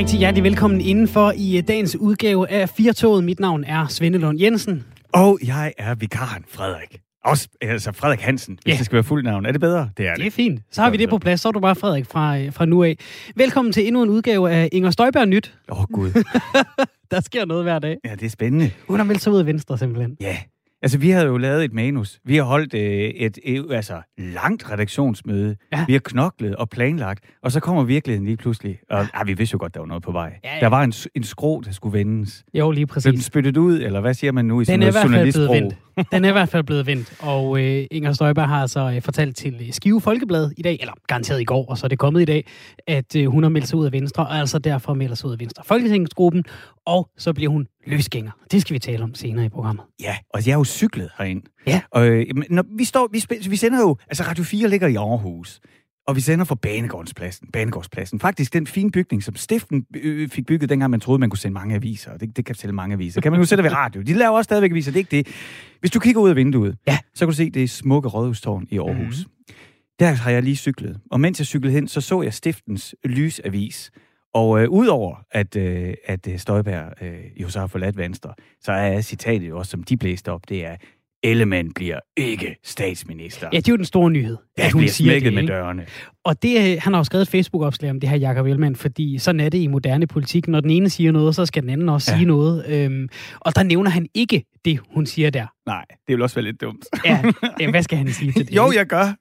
Rigtig hjertelig velkommen indenfor i øh, dagens udgave af Firtoget. Mit navn er Svende Lund Jensen. Og jeg er vikaren, Frederik. Også, altså Frederik Hansen, hvis Ja. det skal være fuld navn. Er det bedre? Det er Det er det. fint. Så har vi det på plads. Så er du bare Frederik fra, øh, fra nu af. Velkommen til endnu en udgave af Inger Støjberg Nyt. Åh, oh, Gud. Der sker noget hver dag. Ja, det er spændende. Hun har meldt sig ud af Venstre simpelthen. Ja. Altså, vi havde jo lavet et manus. Vi har holdt øh, et, et altså, langt redaktionsmøde. Ja. Vi har knoklet og planlagt. Og så kommer virkeligheden lige pludselig. Og ja. vi vidste jo godt, der var noget på vej. Ja, ja. Der var en, en skrå, der skulle vendes. Jo, lige Blev den præcis. spyttet ud, eller hvad siger man nu i sådan Den noget journalistsprog? Den er i hvert fald blevet vendt. Og øh, Inger Støjberg har altså øh, fortalt til øh, Skive Folkeblad i dag, eller garanteret i går, og så er det kommet i dag, at øh, hun har meldt sig ud af Venstre, og altså derfor melder sig ud af Venstre Folketingsgruppen, og så bliver hun løsgænger. Det skal vi tale om senere i programmet. Ja, og jeg er jo cyklet herind. Ja. Og, øh, når vi, står, vi, vi sender jo... Altså, Radio 4 ligger i Aarhus. Og vi sender fra Banegårdspladsen. Banegårdspladsen. Faktisk den fine bygning, som stiften øh, fik bygget, dengang man troede, man kunne sende mange aviser. Det, det kan sælge mange aviser. Kan man nu sætte ved radio. De laver også stadigvæk aviser, det er ikke det. Hvis du kigger ud af vinduet, Ja. så kan du se det smukke rådhustårn i Aarhus. Mm-hmm. Der har jeg lige cyklet. Og mens jeg cyklede hen, så så jeg stiftens lysavis. Og øh, udover at, øh, at øh, Støjberg øh, jo så har forladt Venstre, så er citatet jo også, som de blæste op, det er, Ellemann bliver ikke statsminister. Ja, det er jo den store nyhed, Jeg at hun bliver siger smækket med dørene. Og det, øh, han har jo skrevet et Facebook-opslag om det her, Jakob Ellemann, fordi sådan er det i moderne politik. Når den ene siger noget, så skal den anden også ja. Sige noget. Øhm, og der nævner han ikke det, hun siger der. Nej, det vil også være lidt dumt. Ja, ja hvad skal han sige til det? jo, jeg gør.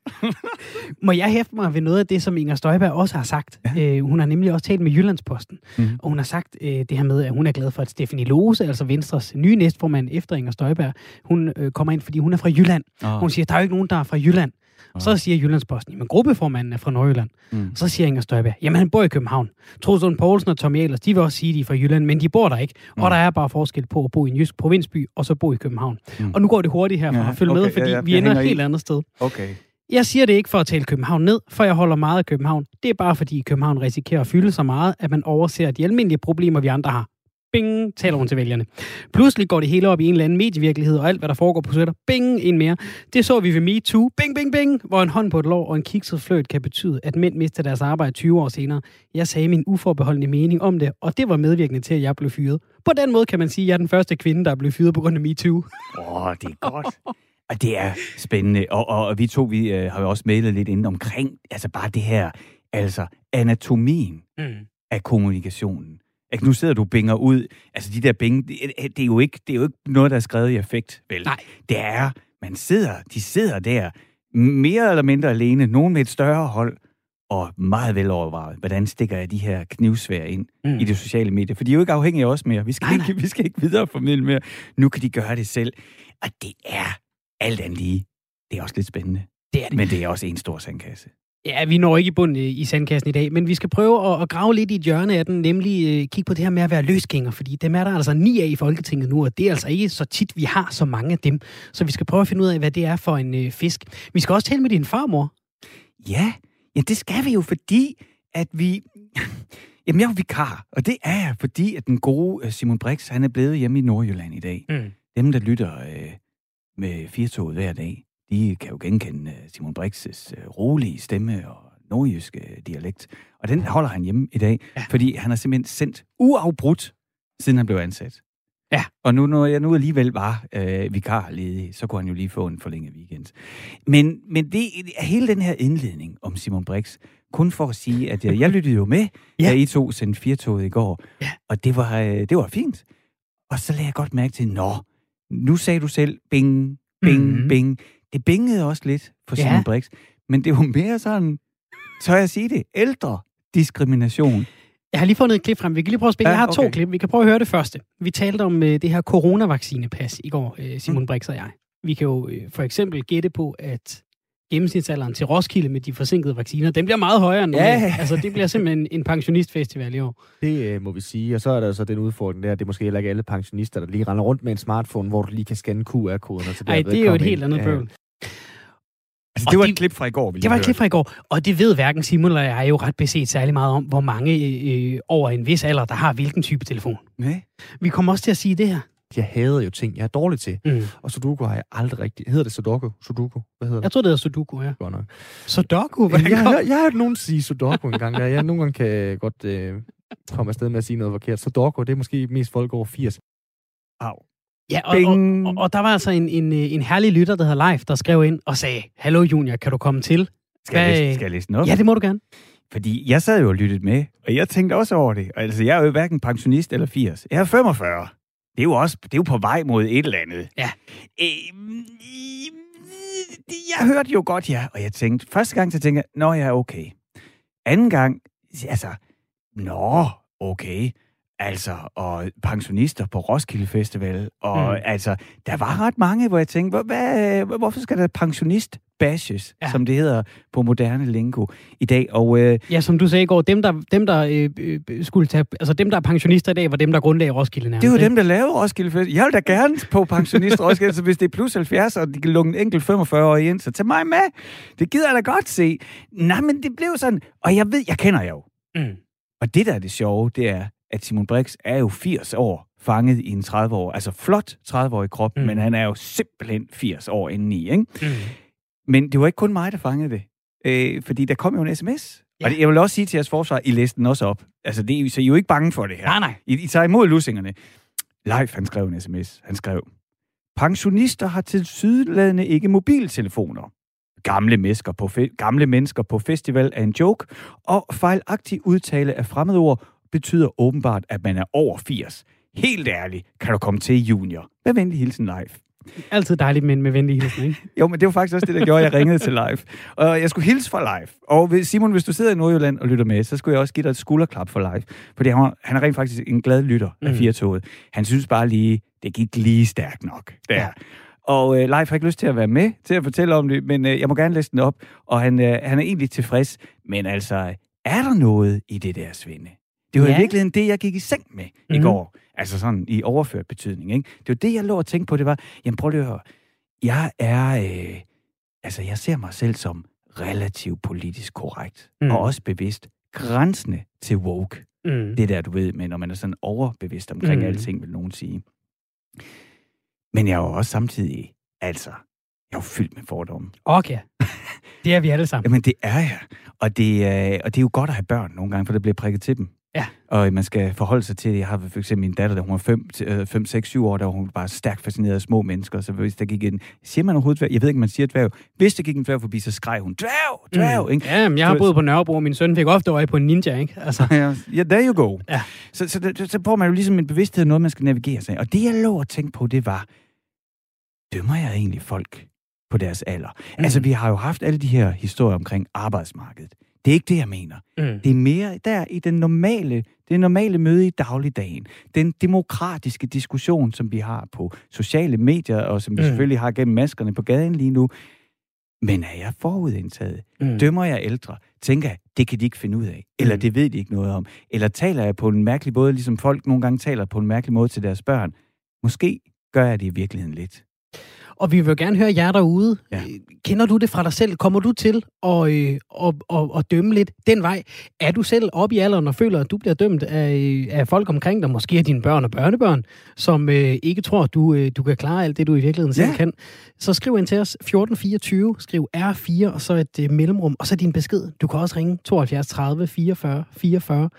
Må jeg hæfte mig ved noget af det, som Inger Støjberg også har sagt? Ja. Øh, hun har nemlig også talt med Jyllandsposten, mm. Og hun har sagt øh, det her med, at hun er glad for, at Stephanie Lose, altså Venstres nye næstformand efter Inger Støjberg, hun øh, kommer ind, fordi hun er fra Jylland. Oh. Hun siger, der er jo ikke nogen, der er fra Jylland. Og så siger Jyllandsposten, men gruppeformanden er fra Nordjylland. Mm. Så siger Inger Støjberg, jamen han bor i København. Troels Lund Poulsen og Tommy Ahlers, de vil også sige, de er fra Jylland, men de bor der ikke. Mm. Og der er bare forskel på at bo i en jysk provinsby, og så bo i København. Mm. Og nu går det hurtigt herfra. Ja, Følg med, okay, fordi ja, ja, vi ender et i. helt andet sted. Okay. Jeg siger det ikke for at tale København ned, for jeg holder meget af København. Det er bare fordi København risikerer at fylde så meget, at man overser de almindelige problemer, vi andre har. Bing, taler hun til vælgerne. Pludselig går det hele op i en eller anden medievirkelighed, og alt, hvad der foregår på Twitter. Bing, en mere. Det så vi ved MeToo. Bing, bing, bing. Hvor en hånd på et lår og en kikset fløjt kan betyde, at mænd mister deres arbejde 20 år senere. Jeg sagde min uforbeholdende mening om det, og det var medvirkende til, at jeg blev fyret. På den måde kan man sige, at jeg er den første kvinde, der er blevet fyret på grund af MeToo. Åh, oh, det er godt. Og det er spændende. Og, og, og vi to, vi øh, har jo også mailet lidt ind omkring, altså bare det her, altså anatomien Mm. af kommunikationen. At nu sidder du binger ud. Altså de der bing, det, det, er jo ikke, det er jo ikke noget, der er skrevet i effekt, vel? Nej. Det er, man sidder, de sidder der, mere eller mindre alene, nogen med et større hold, og meget velovervejet, hvordan stikker jeg de her knivsvær ind Mm. i det sociale medier. For de er jo ikke afhængige af os mere. Vi skal, Nej, ikke, vi skal ikke videreformidle mere. Nu kan de gøre det selv. Og det er alt andet lige. Det er også lidt spændende. Det er det. Men det er også en stor sandkasse. Ja, vi når ikke i bunden i sandkassen i dag, men vi skal prøve at, at grave lidt i et hjørne af den, nemlig øh, kigge på det her med at være løsgænger, fordi dem er der altså ni af i Folketinget nu, og det er altså ikke så tit, vi har så mange af dem. Så vi skal prøve at finde ud af, hvad det er for en øh, fisk. Vi skal også tale med din farmor. Ja, ja, det skal vi jo, fordi at vi... Jamen, jeg er jo vikar, og det er jeg, fordi at den gode øh, Simon Brix, han er blevet hjemme i Nordjylland i dag. Mm. Dem, der lytter øh, med firtoget hver dag, de kan jo genkende øh, Simon Brix' øh, rolige stemme og nordjyske øh, dialekt. Og den holder han hjemme i dag, Ja. fordi han har simpelthen sendt uafbrudt, siden han blev ansat. Ja. Og nu, når jeg nu alligevel var øh, vikar ledig, så kunne han jo lige få en forlænget weekend. Men, men det, hele den her indledning om Simon Brix, kun for at sige, at jeg, jeg lyttede jo med, Ja. da I to sendte firtoget i går, Ja. og det var, øh, det var fint. Og så lagde jeg godt mærke til, nå, nu sagde du selv, bing, bing, Mhm. mm-hmm. bing. Det bingede også lidt for Ja. Simon Brix, men det var mere sådan, så jeg sige det, ældre diskrimination. Jeg har lige fundet et klip frem. Vi kan lige prøve at spille. Ja, Jeg har to okay. klip. Vi kan prøve at høre det første. Vi talte om øh, det her coronavaccinepas i går, øh, Simon Brix og jeg. Vi kan jo øh, for eksempel gætte på, at gennemsnitsalderen til Roskilde med de forsinkede vacciner, den bliver meget højere end Ja. normalt. Altså, det bliver simpelthen en pensionistfestival i år. Det øh, må vi sige. Og så er der så den udfordring der, det er måske heller ikke alle pensionister, der lige render rundt med en smartphone, hvor du lige kan scanne QR-koden. Og så Nej, det er jo et helt andet Ja. bøvl. Altså, Og det var de- et klip fra i går, vi Det var et klip fra i går, og det ved hverken Simon eller jeg jo ret beset særlig meget om, hvor mange øh, over en vis alder, der har hvilken type telefon. Nej. Vi kommer også til at sige det her. Jeg hader jo ting, jeg er dårlig til. Mm. Og Sudoku har jeg aldrig rigtig... Hedder det Sudoku? Sudoku? Hvad hedder det? Jeg tror, det hedder Sudoku, ja. Godt nok. Sudoku? Jeg, Hvordan jeg, jeg, jeg har hørt nogen sige Sudoku en gang. Der. Jeg nogle gange kan godt... Øh, kom afsted med at sige noget forkert. Så Dorko, det er måske mest folk over 80. Au. Ja, og, og, og, og der var altså en, en, en herlig lytter, der hedder Leif, der skrev ind og sagde, Hallo Junior, kan du komme til? Skal, jeg Hvad- læse, skal jeg læse den op? Ja, det må du gerne. Fordi jeg sad jo og lyttede med, og jeg tænkte også over det. Og Altså, jeg er jo hverken pensionist eller 80. Jeg er 45. Det er jo også det er jo på vej mod et eller andet. Ja. Øh, jeg hørte jo godt, ja. Og jeg tænkte, første gang, så tænkte jeg, nå, ja, okay. Anden gang, altså, nå, okay. Altså, og pensionister på Roskilde Festival. Og Mm. altså, der var ret mange, hvor jeg tænkte, hvor, hvad, hvorfor skal der pensionist bashes, Ja. som det hedder på moderne lingo i dag. Og øh, Ja, som du sagde i går, dem der, dem, der øh, øh, skulle tage, altså dem, der er pensionister i dag, var dem, der grundlagde Roskilde nærmest. Det er jo ikke? dem, der laver Roskilde Festival. Jeg vil da gerne på pensionist Roskilde, så hvis det er plus 70, og de kan lukke en enkelt 45 år ind, så tag mig med. Det gider jeg da godt se. Nej, men det blev sådan, og jeg ved, jeg kender jer jo. Mm. Og det, der er det sjove, det er, at Simon Brix er jo 80 år fanget i en 30 år, altså flot 30-årig krop, mm. men han er jo simpelthen 80 år indeni, ikke? Mm. Men det var ikke kun mig, der fangede det. Øh, fordi der kom jo en sms. Ja. Og det, jeg vil også sige til jeres forsvar, I læste den også op. Altså, det, jo- så I er jo ikke bange for det her. Nej, nej. I, I tager imod lussingerne. Leif, han skrev en sms. Han skrev, pensionister har til sydladende ikke mobiltelefoner. Gamle, mennesker på fe- gamle mennesker på festival er en joke, og fejlagtig udtale af fremmedord betyder åbenbart, at man er over 80. Helt ærligt, kan du komme til junior. Hvad venlig hilsen, Leif. Altid dejligt, men med venlig hilsen, ikke? Jo, men det var faktisk også det, der gjorde, at jeg ringede til live. Og jeg skulle hilse for live. Og Simon, hvis du sidder i Nordjylland og lytter med, så skulle jeg også give dig et skulderklap for live. Fordi han, var, han er rent faktisk en glad lytter af Mm. Firtoget. Han synes bare lige, det gik lige stærkt nok. Der. Ja. Og øh, Leif har ikke lyst til at være med til at fortælle om det, men øh, jeg må gerne læse den op. Og han, øh, han er egentlig tilfreds. Men altså, er der noget i det der, Svende? Det var Ja. i virkeligheden det, jeg gik i seng med mm. i Mhm. går. Altså sådan i overført betydning. Ikke? Det var det, jeg lå og tænkte på. Det var, jamen prøv lige at høre. Jeg er, øh, altså jeg ser mig selv som relativt politisk korrekt. Mm. Og også bevidst. Grænsende til woke. Mm. Det der, du ved, med, når man er sådan overbevidst omkring Mm. alting, vil nogen sige. Men jeg er jo også samtidig, altså, jeg er jo fyldt med fordomme. Okay. Det er vi alle sammen. Jamen, det er jeg. Og det, er, og det er jo godt at have børn nogle gange, for det bliver prikket til dem. Ja. Og man skal forholde sig til det. Jeg har for eksempel min datter, da hun var 5, 6, 7 år, der hun bare stærkt fascineret af små mennesker. Så hvis der gik en... Siger man overhovedet dværg? Jeg ved ikke, man siger dværg. Hvis der gik en dværg forbi, så skreg hun, dværg, dværg, mm. ikke? Ja, men jeg har boet på Nørrebro, og min søn fik ofte øje på en ninja, ikke? Altså, Ja, ja, there you go. Ja. Så, så, så, så får man jo ligesom en bevidsthed noget, man skal navigere sig. Og det, jeg lå at tænke på, det var, dømmer jeg egentlig folk på deres alder? Mm. Altså, vi har jo haft alle de her historier omkring arbejdsmarkedet. Det er ikke det, jeg mener. mm. Det er mere der i den normale, det normale møde i dagligdagen. Den demokratiske diskussion, som vi har på sociale medier, og som vi Mm. selvfølgelig har gennem maskerne på gaden lige nu. Men er jeg forudindtaget? Mm. Dømmer jeg ældre? Tænker jeg, det kan de ikke finde ud af. Eller Mm. det ved de ikke noget om. Eller taler jeg på en mærkelig måde, ligesom folk nogle gange taler på en mærkelig måde til deres børn. Måske gør jeg det i virkeligheden lidt. Og vi vil gerne høre jer derude. Ja. Kender du det fra dig selv? Kommer du til at, øh, at, at, at dømme lidt den vej? Er du selv oppe i alderen og føler, at du bliver dømt af, af folk omkring dig, måske af dine børn og børnebørn, som øh, ikke tror, at du, øh, du kan klare alt det, du i virkeligheden selv Ja. kan? Så skriv ind til os 1424, skriv R4 og så et øh, mellemrum, og så din besked. Du kan også ringe 72 30 44 44.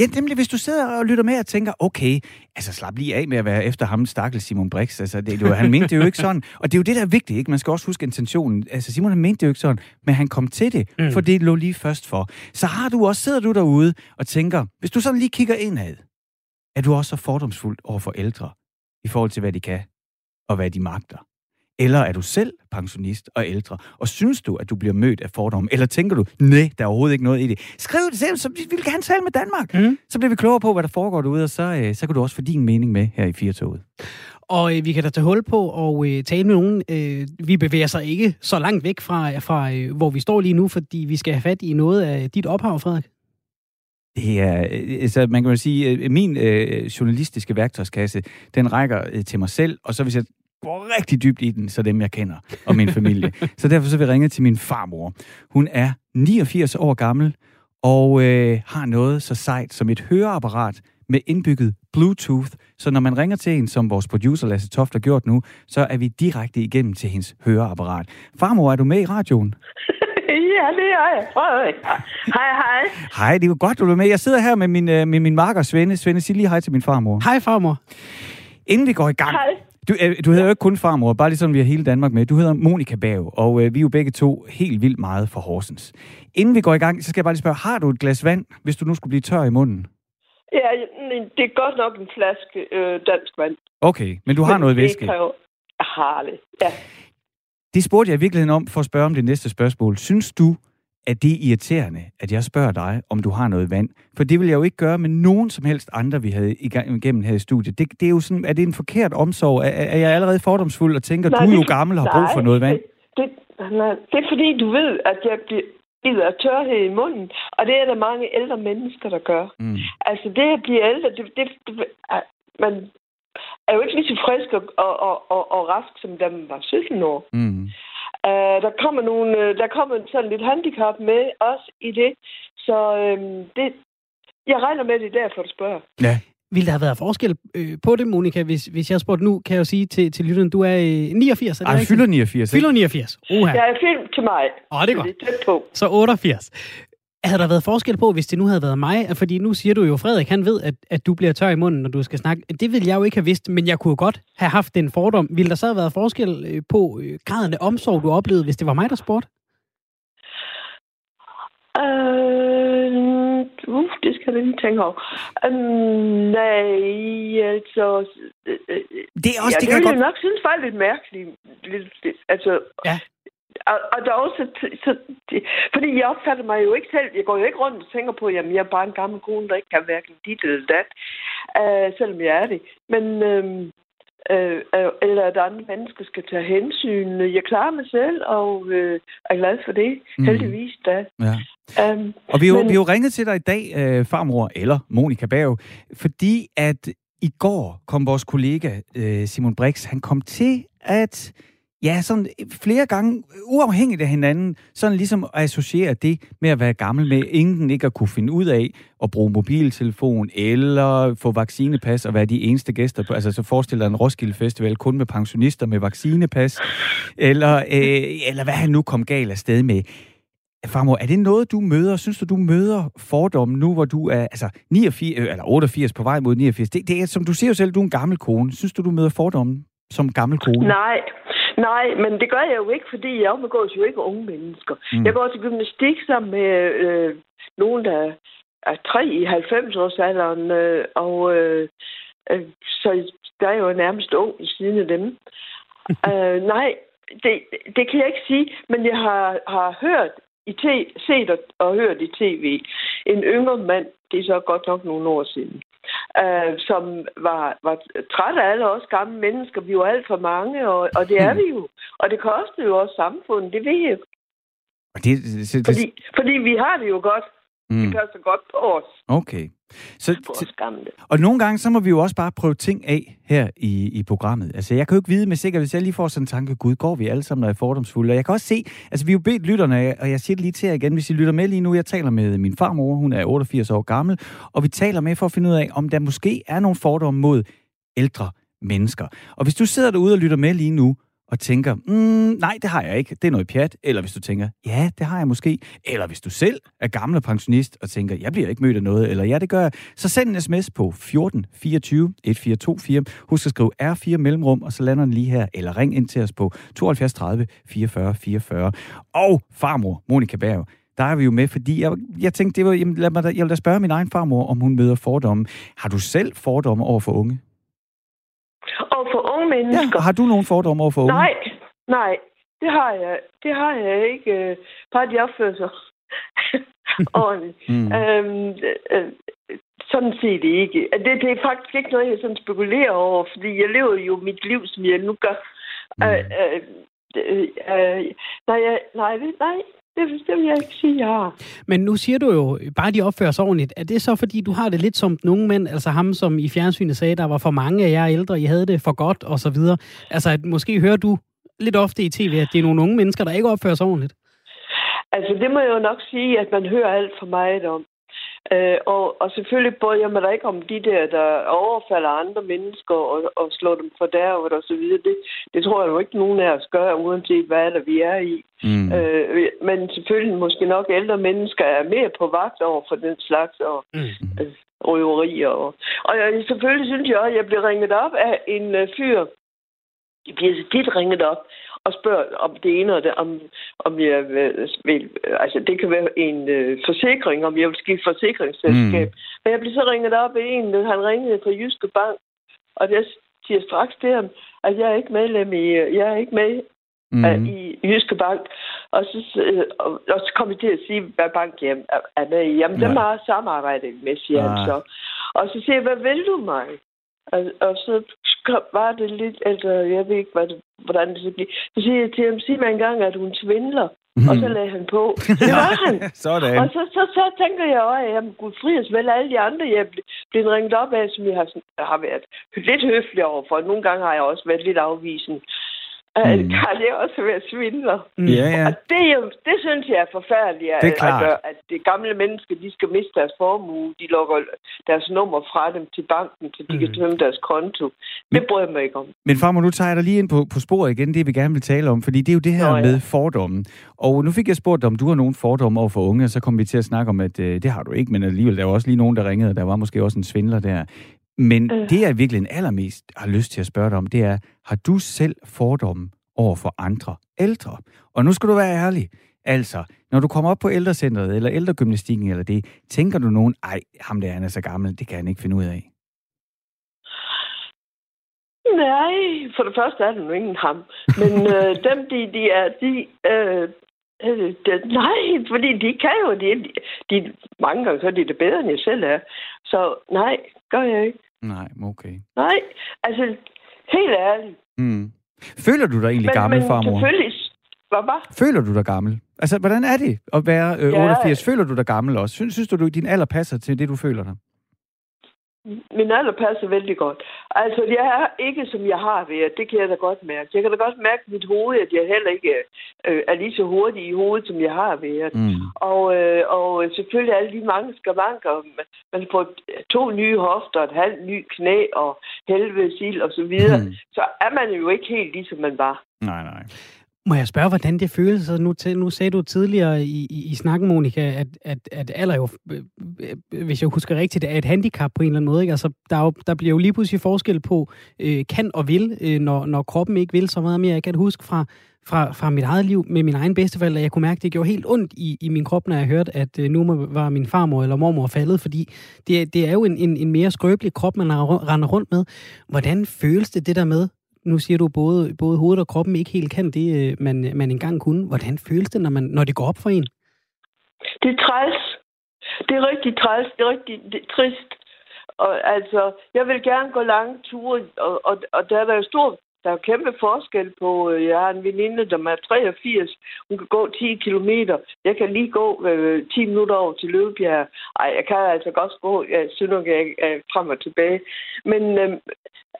Ja, nemlig hvis du sidder og lytter med og tænker, okay, altså slap lige af med at være efter ham, stakkel Simon Brix. Altså, det, det var, han mente det jo ikke sådan. Og det er jo det, der er vigtigt, ikke? Man skal også huske intentionen. Altså, Simon han mente det jo ikke sådan, men han kom til det, Mm. for det lå lige først for. Så har du også, sidder du derude og tænker, hvis du sådan lige kigger indad, er du også så fordomsfuld over for ældre, i forhold til, hvad de kan, og hvad de magter? Eller er du selv pensionist og ældre, og synes du, at du bliver mødt af fordomme? Eller tænker du, nej, der er overhovedet ikke noget i det? Skriv det selv, så vi vil gerne tale med Danmark. Mm. Så bliver vi klogere på, hvad der foregår derude, og så, øh, så kan du også få din mening med her i Firtoget. Og øh, vi kan da tage hul på og øh, tale med nogen. Øh, vi bevæger sig ikke så langt væk fra, fra øh, hvor vi står lige nu, fordi vi skal have fat i noget af dit ophav, Frederik. Er, øh, altså man kan jo sige, øh, min øh, journalistiske værktøjskasse, den rækker øh, til mig selv, og så hvis jeg går rigtig dybt i den, så dem jeg kender, og min familie. så derfor så vil jeg ringe til min farmor. Hun er 89 år gammel, og øh, har noget så sejt som et høreapparat med indbygget Bluetooth, så når man ringer til en, som vores producer Lasse Toft har gjort nu, så er vi direkte igennem til hendes høreapparat. Farmor, er du med i radioen? ja, det er jeg. Hej, hej. Hej, det er jo godt, du er med. Jeg sidder her med min, øh, med min marker Svende. Svende, sig lige hej til min farmor. Hej, farmor. Inden vi går i gang, Hej. Du, øh, du hedder jo ikke kun farmor, bare ligesom vi har hele Danmark med. Du hedder Monika Bav, og øh, vi er jo begge to helt vildt meget for Horsens. Inden vi går i gang, så skal jeg bare lige spørge, har du et glas vand, hvis du nu skulle blive tør i munden? Ja, det er godt nok en flaske øh, dansk vand. Okay, men du har Men noget det væske. Kræver... Harligt. Ja. Det spurgte jeg i virkeligheden om for at spørge om det næste spørgsmål. Synes du, at det er irriterende, at jeg spørger dig, om du har noget vand? For det vil jeg jo ikke gøre med nogen som helst andre, vi havde igennem her i studiet. Det, det er jo sådan, er det en forkert omsorg? Er, er jeg allerede fordomsfuld og tænker, Nej, du er jo gammel og har brug for noget vand? Det, nej, det er fordi, du ved, at jeg bliver tørhed i munden, og det er der mange ældre mennesker, der gør. Mm. Altså, det at blive ældre, det, det, det, er- man er jo ikke lige så frisk og, og, og, og, og rask, som da man var 17 år. Mm. Uh, der kommer nogle, øh, der kommer sådan lidt handicap med også i det, så øhm, det, jeg regner med, det er derfor, du spørger. Ja. Ville der have været forskel øh, på det, Monika, hvis, hvis jeg spurgte nu, kan jeg jo sige til, til lytteren, du er øh, 89, er det Ej, fylder 89, ikke? Fylder 89. Oha. Jeg er film til mig. Åh, det er godt. Det er tæt på. Så 88. Havde der været forskel på, hvis det nu havde været mig? Fordi nu siger du jo, Frederik, han ved, at, at du bliver tør i munden, når du skal snakke. Det ville jeg jo ikke have vidst, men jeg kunne godt have haft den fordom. Ville der så have været forskel øh, på øh, graden af omsorg, du oplevede, hvis det var mig, der spurgte? Øh, uh, det skal jeg lige tænke over. Um, nej, altså... Øh, Det er også, ja, det det kan jeg godt... nok synes var lidt mærkeligt. Lidt, lidt, altså, Ja. Og, og der også... t- Så, det, fordi jeg opfatter mig jo ikke selv... Jeg går jo ikke rundt og tænker på, jamen jeg er bare en gammel kone, der ikke kan hverken dit eller dat. Uh, selvom jeg er det. Men... øhm, øh, øh, eller at andre mennesker skal tage hensyn. Jeg klarer mig selv, og øh, er glad for det. Mm. Heldigvis da. Ja. Um, Og vi har, Men- vi har jo ringet til dig i dag, øh, farmor, eller Monika Bav, fordi at i går kom vores kollega øh, Simon Brix, han kom til at, ja, sådan øh, flere gange, øh, uafhængigt af hinanden, sådan ligesom at associere det med at være gammel med ingen ikke at kunne finde ud af at bruge mobiltelefon, eller få vaccinepas og være de eneste gæster på, altså så forestil dig en Roskilde Festival kun med pensionister med vaccinepas, eller, øh, eller hvad han nu kom galt af sted med. Farmor, er det noget, du møder? Synes du, du møder fordomme nu, hvor du er altså 89, øh, eller 88 på vej mod 89? Det, det er, som du siger jo selv, du er en gammel kone. Synes du, du møder fordomme som gammel kone? Nej, nej, men det gør jeg jo ikke, fordi jeg omgås jo ikke unge mennesker. Mm. Jeg går til gymnastik sammen med øh, nogen, der er tre i 90-årsalderen, øh, og øh, øh, så der er jo nærmest ung ved siden af dem. øh, nej, det, det kan jeg ikke sige, men jeg har, har hørt i t- set og, og hørt i tv en yngre mand, det er så godt nok nogle år siden, øh, som var, var træt af alle os gamle mennesker. Vi var alt for mange, og, og det er vi jo. Og det koster jo også samfundet, det ved jeg. Og det, det, det, Fordi, fordi vi har det jo godt. Mm, Det passer godt på os, okay. Så, på os gamle. og nogle gange, så må vi jo også bare prøve ting af her i, i programmet. Altså, jeg kan jo ikke vide med sikkert, hvis jeg lige får sådan en tanke, gud, går vi alle sammen og er fordomsfulde? Og jeg kan også se, altså vi har jo bedt lytterne, og jeg siger det lige til jer igen, hvis I lytter med lige nu, jeg taler med min farmor, hun er 88 år gammel, og vi taler med for at finde ud af, om der måske er nogle fordomme mod ældre mennesker. Og hvis du sidder derude og lytter med lige nu, og tænker, mm, nej, det har jeg ikke, det er noget pjat. Eller hvis du tænker, ja, det har jeg måske. Eller hvis du selv er gammel og pensionist og tænker, jeg bliver ikke mødt af noget, eller ja, det gør jeg, så send en sms på 14 24 1424. Husk at skrive R4 mellemrum, og så lander den lige her. Eller ring ind til os på 72 30 44 44. Og farmor, Monika Berg, der er vi jo med, fordi jeg, jeg tænkte, det var, jamen, lad mig da, jeg vil da spørge min egen farmor, om hun møder fordomme. Har du selv fordomme over for unge? Mennesker. Ja, har du nogen fordomme over for unge? Nej, nej, det har jeg. Det har jeg ikke. øh, Bare de opfører sig ordentligt. Mm. Øhm, øh, sådan set ikke. Det, det er faktisk ikke noget, jeg sådan spekulerer over, fordi jeg lever jo mit liv, som jeg nu gør. Mm. Øh, øh, øh, øh, nej, nej, nej, det, det vil jeg ikke sige, jeg har. Men nu siger du jo, bare de opfører sig ordentligt. Er det så, fordi du har det lidt som nogle mænd, altså ham, som i fjernsynet sagde, der var for mange af jer ældre, I havde det for godt, og så videre. Altså, at måske hører du lidt ofte i tv, at det er nogle unge mennesker, der ikke opfører sig ordentligt. Altså, det må jeg jo nok sige, at man hører alt for meget om. Øh, og, og selvfølgelig bryder jeg mig da ikke om de der, der overfalder andre mennesker og, og slår dem for dervet og så videre. Det, det tror jeg jo ikke, nogen af os gør, uanset hvad der vi er i. Mm. Øh, men selvfølgelig måske nok ældre mennesker er mere på vagt over for den slags og Mm. øh, røverier. Og, og jeg, selvfølgelig synes jeg også, at jeg bliver ringet op af en øh, fyr. Jeg bliver så tit ringet op og spørger om det ene og det, om, om jeg vil, altså det kan være en øh, forsikring, om jeg vil skifte forsikringsselskab. Mm. Men jeg bliver så ringet op af en, han ringede fra Jyske Bank, og jeg siger straks til ham, at jeg er ikke medlem i, jeg er ikke med Mm. mm. i Jyske Bank. Og så, øh, og, og så kom jeg til at sige, hvad bank jeg er, med i. Jamen, Nej. dem har samarbejdet med, siger han så. Og så siger jeg, hvad vil du mig? Og, og så kom, var det lidt, altså, jeg ved ikke, hvad det, hvordan det så blev. Så siger jeg til ham, sig mig engang, at hun svindler. Mm. Og så lagde han på. Det var han. Sådan. Og så, så, så tænker jeg også, at gud fri os vel alle de andre, jeg ble- blevet ringet op af, som jeg har, har været lidt høflig overfor. Nogle gange har jeg også været lidt afvisende. Mm. Mm. Kan jeg også være svindler? Mm. Ja, ja. Og det, jo, det synes jeg er forfærdeligt, Det er at, klart. at, gøre, at det gamle mennesker, de skal miste deres formue. De lukker deres nummer fra dem til banken, så de mm. kan Mm. tømme deres konto. Det Men- bryder jeg mig ikke om. Men farmor, nu tager jeg dig lige ind på, på sporet igen, det vi gerne vil tale om, fordi det er jo det her Nå, ja. med fordommen. Og nu fik jeg spurgt dig, om du har nogen fordomme over for unge, og så kom vi til at snakke om, at øh, det har du ikke, men alligevel, der var også lige nogen, der ringede, og der var måske også en svindler der. Men Øh. det, jeg virkelig allermest har lyst til at spørge dig om, det er, har du selv fordomme over for andre ældre? Og nu skal du være ærlig. Altså, når du kommer op på ældrecentret, eller ældregymnastikken, eller det, tænker du nogen, ej, ham der, han er så gammel, det kan han ikke finde ud af. Nej, for det første er det nu ingen ham. Men øh, dem, de, de er, de, øh, øh, de, nej, fordi de kan jo, de, de, mange gange så er de det bedre, end jeg selv er. Så nej, gør jeg ikke. Nej, okay. Nej, altså, helt ærligt. Mm. Føler du dig egentlig gammel, men farmor? selvfølgelig, hvad var? Føler du dig gammel? Altså, hvordan er det at være øh, Ja. 88? Føler du dig gammel også? Synes, synes du, du, din alder passer til det, du føler dig? Min alder passer vældig godt. Altså, jeg er ikke, som jeg har været. Det kan jeg da godt mærke. Jeg kan da godt mærke i mit hoved, at jeg heller ikke øh, er lige så hurtig i hovedet, som jeg har været. Mm. Og, øh, og selvfølgelig alle de mange skavanker. Man får to nye hofter, et halvt ny knæ og helvede sild og så videre. Mm. Så er man jo ikke helt ligesom man var. Nej, nej. Må jeg spørge, hvordan det føles? Nu, til, nu sagde du tidligere i, i, i snakken, Monika, at, at, at alder jo, øh, øh, hvis jeg husker rigtigt, er et handicap på en eller anden måde. Ikke? Altså, der, er jo, der bliver jo lige pludselig forskel på øh, kan og vil, øh, når, når kroppen ikke vil så meget mere. Jeg kan huske fra, fra, fra mit eget liv med min egen bedsteforældre, jeg kunne mærke, at det gjorde helt ondt i, i min krop, når jeg hørte, at øh, nu var min farmor eller mormor faldet, fordi det, det er jo en, en, en mere skrøbelig krop, man render rundt med. Hvordan føles det, det der med, nu siger du, både, både hovedet og kroppen ikke helt kan det, øh, man, øh, man engang kunne. Hvordan føles det, når, man, når det går op for en? Det er træls. Det er rigtig træls. Det er rigtig det er trist. Og altså, jeg vil gerne gå lange ture, og, og, og der er jo stor, der er kæmpe forskel på, øh, jeg har en veninde, der er 83, hun kan gå 10 kilometer. Jeg kan lige gå øh, 10 minutter over til Løvebjerg. Ej, jeg kan altså godt gå, jeg synes nok, jeg er frem og tilbage. Men, øh,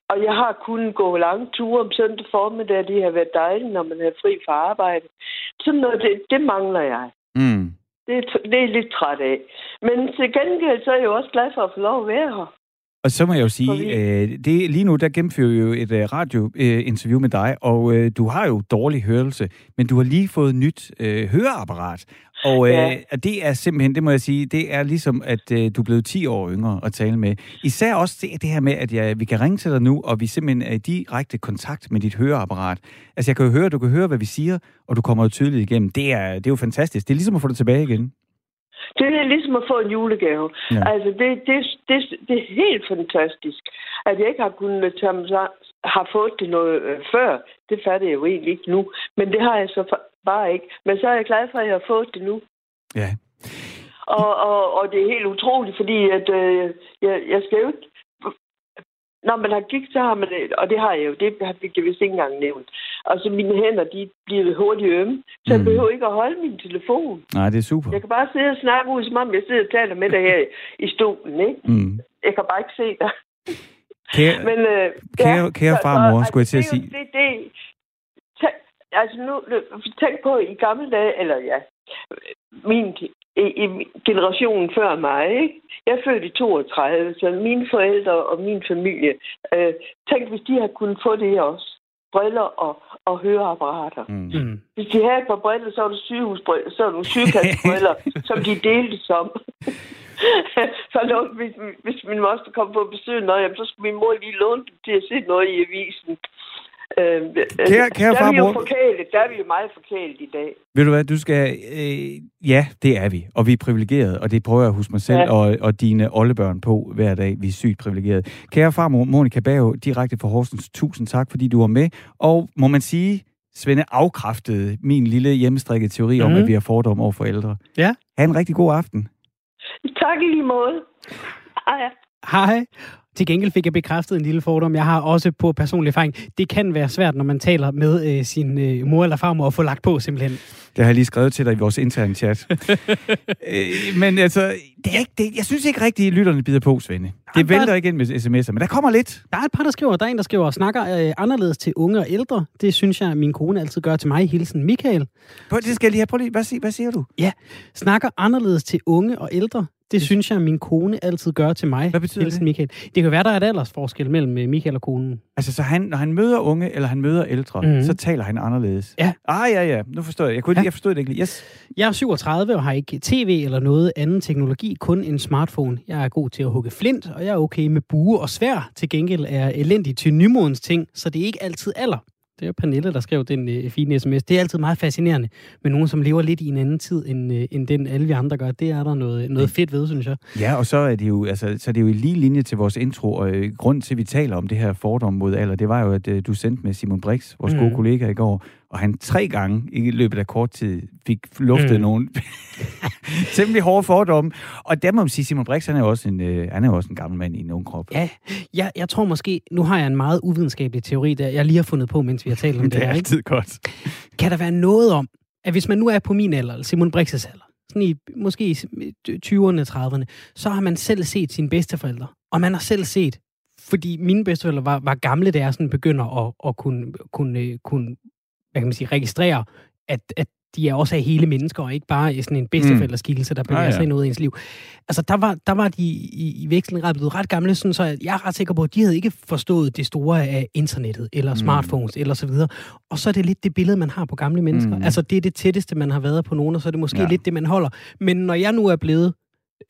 og jeg har kunnet gå lange ture om søndag formiddag, det har været dejligt, når man er fri fra arbejde. Sådan noget, det, det mangler jeg. Mm. Det er, det er lidt træt af. Men til gengæld så er jeg jo også glad for at få lov at være her. Og så må jeg jo sige, øh, det, lige nu der gennemfører vi jo et øh, radiointerview med dig, og øh, du har jo dårlig hørelse, men du har lige fået nyt øh, høreapparat. Og øh, Ja. det er simpelthen, det må jeg sige, det er ligesom, at øh, du er blevet 10 år yngre at tale med. Især også det, det her med, at jeg, vi kan ringe til dig nu, og vi simpelthen er i direkte kontakt med dit høreapparat. Altså jeg kan jo høre, du kan høre, hvad vi siger, og du kommer jo tydeligt igennem. Det er, det er jo fantastisk. Det er ligesom at få det tilbage igen. Det er ligesom at få en julegave. Ja. Altså, det, det, det, det er helt fantastisk. At jeg ikke har kunnet tage mig har fået det noget øh, før, det fatter jeg jo egentlig ikke nu. Men det har jeg så bare ikke. Men så er jeg glad for, at jeg har fået det nu. Ja. Og, og, og det er helt utroligt, fordi at, øh, jeg, jeg skal jo ikke... Når man har gigt, så har man det, og det har jeg jo, det har jeg vist ikke engang nævnt. Og så mine hænder, de bliver hurtigt ømme, så jeg Mm. behøver ikke at holde min telefon. Nej, det er super. Jeg kan bare sidde og snakke ud, som om jeg sidder og taler med dig her i stolen, ikke? Mm. Jeg kan bare ikke se dig. Kære, Men, øh, Kære- kære så- farmor, skulle jeg til at sige. Det, det, tænk, altså nu, tænk på i gamle dage, eller ja, min i, i generationen før mig. Ikke? Jeg er født i 32, så mine forældre og min familie, øh, tænk hvis de havde kunnet få det også. Briller og, og høreapparater. Mm. Mm. Hvis de havde et par briller, så var det sygehusbriller, så var det nogle sygekastbriller, som de delte som. så lå, hvis, hvis min moster kom på besøg, nå, jamen, så skulle min mor lige låne dem til at se noget i avisen. Øh, Kære- kære der er vi jo forkælet. Der er vi jo meget forkælet i dag. Ved du hvad, du skal... Øh, ja, det er vi, og vi er privilegerede, og det prøver jeg at huske mig selv Ja. og, og dine oldebørn på hver dag. Vi er sygt privilegerede. Kære farmor Monika Bago, direkte fra Horsens, tusind tak, fordi du var med. Og må man sige, Svende afkræftede min lille hjemmestrikkede teori om, Mhm. at vi har fordomme over forældre. Ja. Ha' en rigtig god aften. Tak i lige måde. Hej. Hej. Til gengæld fik jeg bekræftet en lille fordom. Jeg har også på personlig erfaring. Det kan være svært, når man taler med øh, sin øh, mor eller farmor at få lagt på simpelthen. Det har jeg lige skrevet til dig i vores interne chat. øh, men altså, det er ikke, det, jeg synes ikke rigtigt, at lytterne bider på, Svende. Det Jamen, der- vælter ikke ind med sms'er, men der kommer lidt. Der er et par, der skriver, der er en, der skriver, snakker øh, anderledes til unge og ældre. Det synes jeg, min kone altid gør til mig. Hilsen Michael. Prøv, det skal jeg lige have. Prøv lige. Hvad, sig, hvad siger du? Snakker anderledes til unge og ældre. Det synes jeg, min kone altid gør til mig. Hvad betyder Hilsen det? Michael. Det kan være, der er et aldersforskel mellem øh, Michael og konen. Altså, så han, når han møder unge, eller han møder ældre, mm. så taler han anderledes. Ja. Ah, ja, ja. Nu forstår jeg. Jeg, kunne, ja. jeg forstod det ikke lige. Yes. Jeg er 37 og har ikke tv eller noget anden teknologi, kun en smartphone. Jeg er god til at hugge flint, og jeg er okay med bue og svær. Til gengæld er jeg elendig til nymodens ting, så det er ikke altid alder. Det er Pernille, der skrev den øh, fine sms. Det er altid meget fascinerende med nogen, som lever lidt i en anden tid, end, øh, end den alle vi andre gør. Det er der noget, noget fedt ved, synes jeg. Ja, og så er det jo, altså, så er det jo i lige linje til vores intro, og øh, grunden til, at vi taler om det her fordom mod alder, det var jo, at øh, du sendte med Simon Brix, vores mm. gode kollega i går, og han tre gange i løbet af kort tid fik luftet Mm. nogle temmelig hårde fordomme. Og der må man sige, Simon Brix, han er jo også en, øh, han er også en gammel mand i en ung krop. Ja, jeg, jeg tror måske, nu har jeg en meget uvidenskabelig teori, der jeg lige har fundet på, mens vi har talt om det, det er her. Ikke? altid godt. Kan der være noget om, at hvis man nu er på min alder, eller Simon Brixes alder, sådan i, måske i 20'erne, 30'erne, så har man selv set sine bedsteforældre. Og man har selv set, fordi mine bedsteforældre var, var gamle, da jeg sådan begynder at, at kunne, kunne, kunne hvad kan man sige, registrere, at, at de er også af hele mennesker, og ikke bare sådan en bedsteforældreskikkelse, der bevæger Ah, ja. sig ind ud af ens liv. Altså, der var, der var de i, i vekslende grad blevet ret gamle, sådan, så jeg er ret sikker på, at de havde ikke forstået det store af internettet, eller smartphones, eller så videre. Og så er det lidt det billede, man har på gamle mennesker. Mm. Altså, det er det tætteste, man har været på nogen, og så er det måske ja. Lidt det, man holder. Men når jeg nu er blevet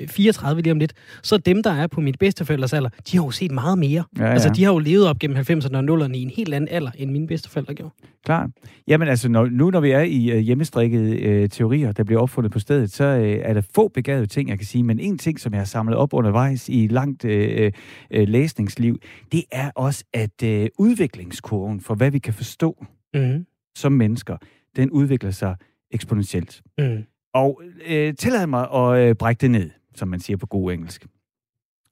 34 lige om lidt, så dem, der er på mit bedsteforældres alder, de har jo set meget mere. Ja, ja. Altså, de har jo levet op gennem 90'erne og 0'erne i en helt anden alder, end mine bedsteforældre gjorde. Klart. Jamen altså, når, nu når vi er i øh, hjemmestrikkede øh, teorier, der bliver opfundet på stedet, så øh, er der få begavede ting, jeg kan sige. Men en ting, som jeg har samlet op undervejs i langt øh, øh, læsningsliv, det er også, at øh, udviklingskurven for, hvad vi kan forstå Mm. som mennesker, den udvikler sig eksponentielt. Mm. Og øh, tillad mig at øh, brække det ned, som man siger på god engelsk.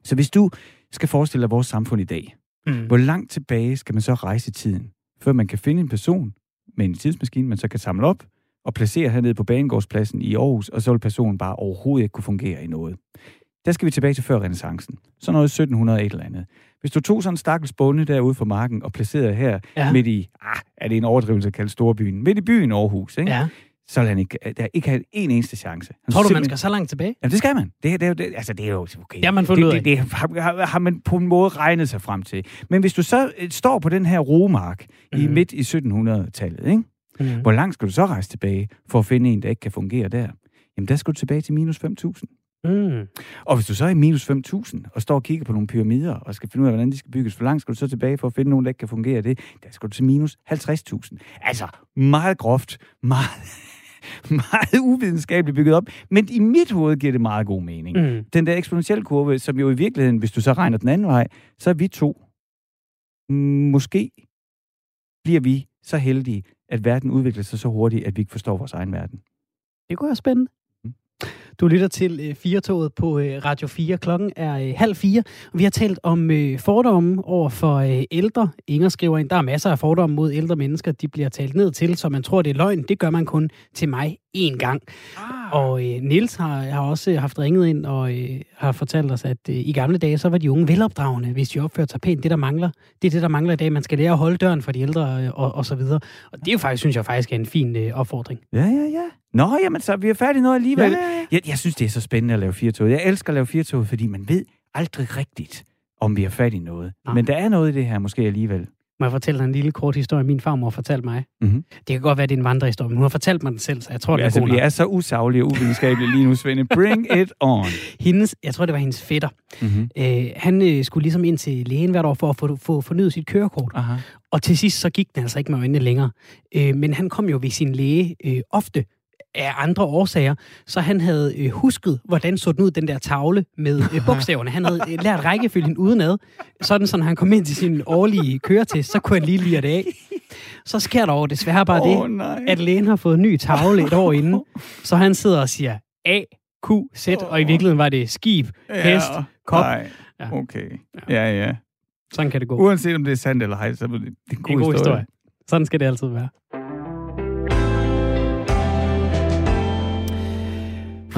Så hvis du skal forestille dig vores samfund i dag, Mm. hvor langt tilbage skal man så rejse i tiden, før man kan finde en person med en tidsmaskine, man så kan samle op og placere hernede på Banegårdspladsen i Aarhus, og så vil personen bare overhovedet ikke kunne fungere i noget. Der skal vi tilbage til før renaissancen. Så noget 1700 et eller andet. Hvis du tog sådan en stakkels bonde derude fra marken og placerede her Ja. ja. midt i, ah, er det en overdrivelse at kalde storbyen, midt i byen Aarhus, ikke? Ja. Så vil han ikke, der ikke have en eneste chance. Han Tror du, man simpelthen- skal så langt tilbage? Jamen, det skal man. Det, det, er det, altså, det er jo okay. Det har man fundet det, af. det, det, har, har, har man på en måde regnet sig frem til. Men hvis du så øh, står på den her romark mm. i Mhm. midt i 1700-tallet, ikke? Mm. hvor langt skal du så rejse tilbage for at finde en, der ikke kan fungere der? Jamen, der skal du tilbage til minus 5.000. Mm. Og hvis du så er i minus 5.000 og står og kigger på nogle pyramider og skal finde ud af, hvordan de skal bygges, hvor langt skal du så tilbage for at finde nogen, der ikke kan fungere det? Der skal du til minus 50.000. Altså, meget groft, meget, meget uvidenskabeligt bygget op, men i mit hoved giver det meget god mening. Mm. Den der eksponentielle kurve, som jo i virkeligheden, hvis du så regner den anden vej, så er vi to. Måske bliver vi så heldige, at verden udvikler sig så hurtigt, at vi ikke forstår vores egen verden. Det kunne være spændende. Du lytter til øh, Firetoget på øh, Radio 4. Klokken er øh, halv fire, og vi har talt om øh, fordomme over for ældre. Inger skriver ind, der er masser af fordomme mod ældre mennesker. De bliver talt ned til, så man tror, det er løgn. Det gør man kun til mig én gang. Ah. Og øh, Nils har, har også haft ringet ind og øh, har fortalt os, at øh, i gamle dage, så var de unge velopdragende, hvis de opførte sig pænt. Det, der mangler, det er det, der mangler i dag. Man skal lære at holde døren for de ældre øh, og, og så videre. Og det er jo faktisk, synes jeg faktisk er en fin øh, opfordring. Ja, ja, ja. Nå, jamen så vi er færdige noget alligevel. Ja, ja, ja. Jeg, jeg synes, det er så spændende at lave firtog. Jeg elsker at lave firtog, fordi man ved aldrig rigtigt, om vi er fat i noget. Nej. Men der er noget i det her måske alligevel. Må jeg fortælle dig en lille kort historie, min farmor fortalte mig? Mhm. Det kan godt være, det er en vandrehistorie, men hun har fortalt mig den selv, så jeg tror, det er altså, god vi er så usaglige og uvidenskabelige lige nu, Svende. Bring it on. Hendes, jeg tror, det var hendes fætter. Mm-hmm. Øh, han øh, skulle ligesom ind til lægen hvert år for at få, få fornyet sit kørekort. Aha. Og til sidst så gik den altså ikke med øjnene længere. Øh, men han kom jo ved sin læge øh, ofte af andre årsager, så han havde øh, husket, hvordan så den ud, den der tavle med øh, bogstaverne. Han havde øh, lært rækkefølgen udenad, sådan så når han kom ind til sin årlige køretest, så kunne han lige lide det af. Så sker der over desværre bare Åh, det, nej. at lægen har fået en ny tavle et år inden, så han sidder og siger A, Q, Z, og i virkeligheden var det skib, hest, kop. Nej. Ja. Okay. Ja, ja. Sådan kan det gå. Uanset om det er sandt eller ej, så er det en Det er god, en god historie. historie. Sådan skal det altid være.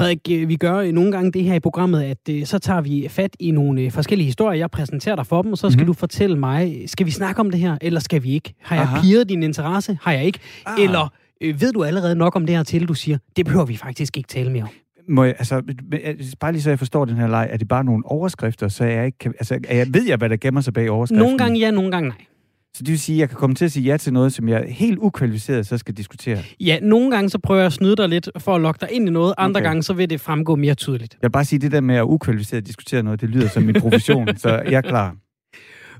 Frederik, øh, vi gør øh, nogle gange det her i programmet, at øh, så tager vi fat i nogle forskellige historier. Jeg præsenterer dig for dem, og så skal Mhm. du fortælle mig, skal vi snakke om det her, eller skal vi ikke? Har jeg Aha. piret din interesse? Har jeg ikke? Ah. Eller øh, ved du allerede nok om det her til, du siger, det behøver vi faktisk ikke tale mere om? Må jeg, altså, bare lige så jeg forstår den her leg, er det bare nogle overskrifter, så jeg ikke kan, altså, er jeg, ved jeg, hvad der gemmer sig bag overskriften? Nogle gange ja, nogle gange nej. Så det vil sige, at jeg kan komme til at sige ja til noget, som jeg helt ukvalificeret så skal diskutere. Ja, nogle gange så prøver jeg at snyde dig lidt for at lokke dig ind i noget, andre Okay. gange så vil det fremgå mere tydeligt. Jeg vil bare sige, det der med at ukvalificeret diskutere noget, det lyder som min profession, så jeg er klar.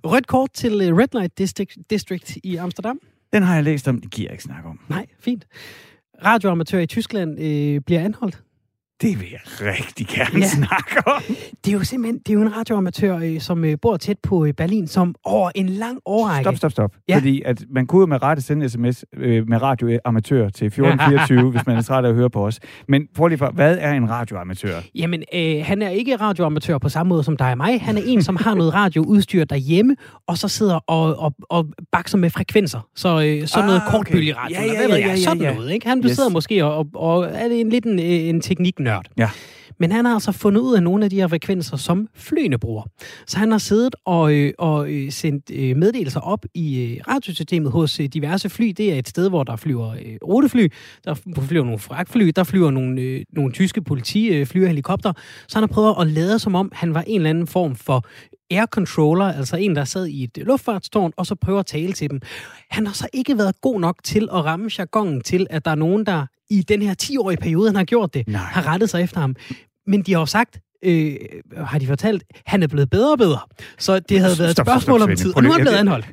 Rødt kort til øh, Red Light District, District i Amsterdam. Den har jeg læst om, det giver jeg ikke snak om. Nej, fint. Radioamatør i Tyskland øh, bliver anholdt. Det vil jeg rigtig gerne Ja. ja. snakke om. Det er jo simpelthen det er jo en radioamatør, øh, som øh, bor tæt på øh, Berlin, som over en lang årrække... Stop, stop, stop. Ja. Ja. Fordi at man kunne jo med rette sende sms med radioamatør til 1424, hvis man er træt af at høre på os. Men prøv lige for, hvad er en radioamatør? Jamen, øh, han er ikke radioamatør på samme måde som dig og mig. Han er en, som har noget radioudstyr derhjemme, og så sidder og, og, og bakser med frekvenser. Så øh, sådan noget Ah, okay. kortbølgeradio, Ja, eller ja, hvad ved ja, jeg, ja, ja, sådan ja. noget. Ikke? Han Yes. sidder måske og, og, er det en lidt en, en tekniknørd. Ja. Men han har altså fundet ud af nogle af de her frekvenser, som flyene bruger. Så han har siddet og, øh, og øh, sendt øh, meddelelser op i øh, radiosystemet hos øh, diverse fly. Det er et sted, hvor der flyver øh, rutefly, der flyver nogle fragtfly, der flyver nogle, øh, nogle tyske politi, øh, helikopter. Så han har prøvet at lade som om, han var en eller anden form for air controller, altså en, der sad i et luftfartstårn, og så prøver at tale til dem. Han har så ikke været god nok til at ramme jargonen til, at der er nogen, der i den her 10-årige periode, han har gjort det, Nej. har rettet sig efter ham. Men de har jo sagt, øh, har de fortalt, han er blevet bedre og bedre. Så det havde været et spørgsmål om tid, og nu er han blevet anholdt.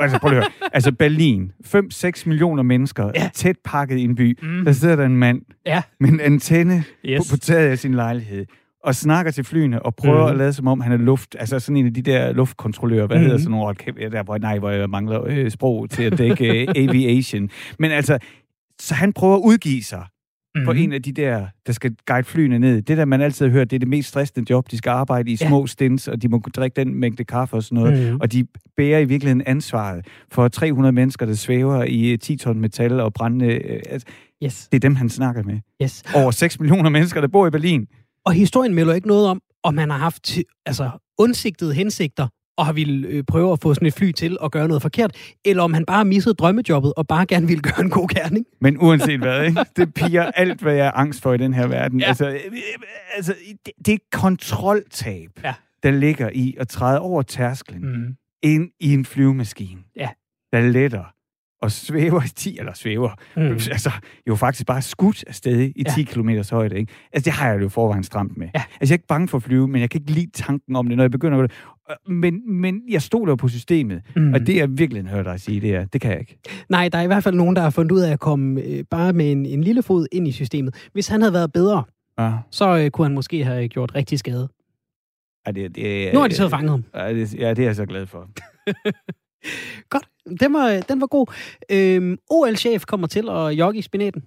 Altså prøv lige at høre. Altså Berlin, 5-6 millioner mennesker, Ja. tæt pakket i en by. Mm. Der sidder der en mand Ja, med en antenne Yes. på, på taget af sin lejlighed og snakker til flyene og prøver mm. at lade som om, han er luft, altså sådan en af de der luftkontrollører, hvad mm. hedder sådan nogle, der, hvor, nej, hvor jeg mangler øh, sprog til at dække øh, aviation. Men altså, så han prøver at udgive sig mm. på Mhm. en af de der, der skal guide flyene ned. Det der, man altid har hørt, det er det mest stressende job. De skal arbejde i Ja. små stints, og de må drikke den mængde kaffe og sådan noget. Mhm. Og de bærer i virkeligheden ansvaret for 300 mennesker, der svæver i øh, 10 ton metal og brændende... Øh, altså, Yes, det er dem, han snakker med. yes. Over 6 millioner mennesker, der bor i Berlin. Og historien melder ikke noget om, om han har haft altså, undsigtede hensigter, og har ville øh, prøve at få sådan et fly til at gøre noget forkert, eller om han bare har misset drømmejobbet, og bare gerne ville gøre en god gerning. Men uanset hvad, ikke? det piger alt, hvad jeg er angst for i den her verden. Ja. Altså, øh, altså, det, det er kontroltab, Ja. der ligger i at træde over tærsklen. Mm. ind i en flyvemaskine, Ja. der letter og svæver i 10, eller svæver, Mm. mm. altså jo faktisk bare skudt afsted i Ja. 10 km højde. Ikke? Altså det har jeg jo forvejen stramt med. Ja. Altså jeg er ikke bange for at flyve, men jeg kan ikke lide tanken om det, når jeg begynder gøre det. Men, men jeg stoler på systemet, Mm. og det jeg virkelig hører dig sige, det er, det kan jeg ikke. Nej, der er i hvert fald nogen, der har fundet ud af at komme øh, bare med en, en lille fod ind i systemet. Hvis han havde været bedre, Ja. så øh, kunne han måske have gjort rigtig skade. Ej, det, det, Nu har de så fanget ham. Ja, det, ja, det er jeg så glad for. Godt, den var, den var god. Øhm, OL-chef kommer til at jogge i spinaten.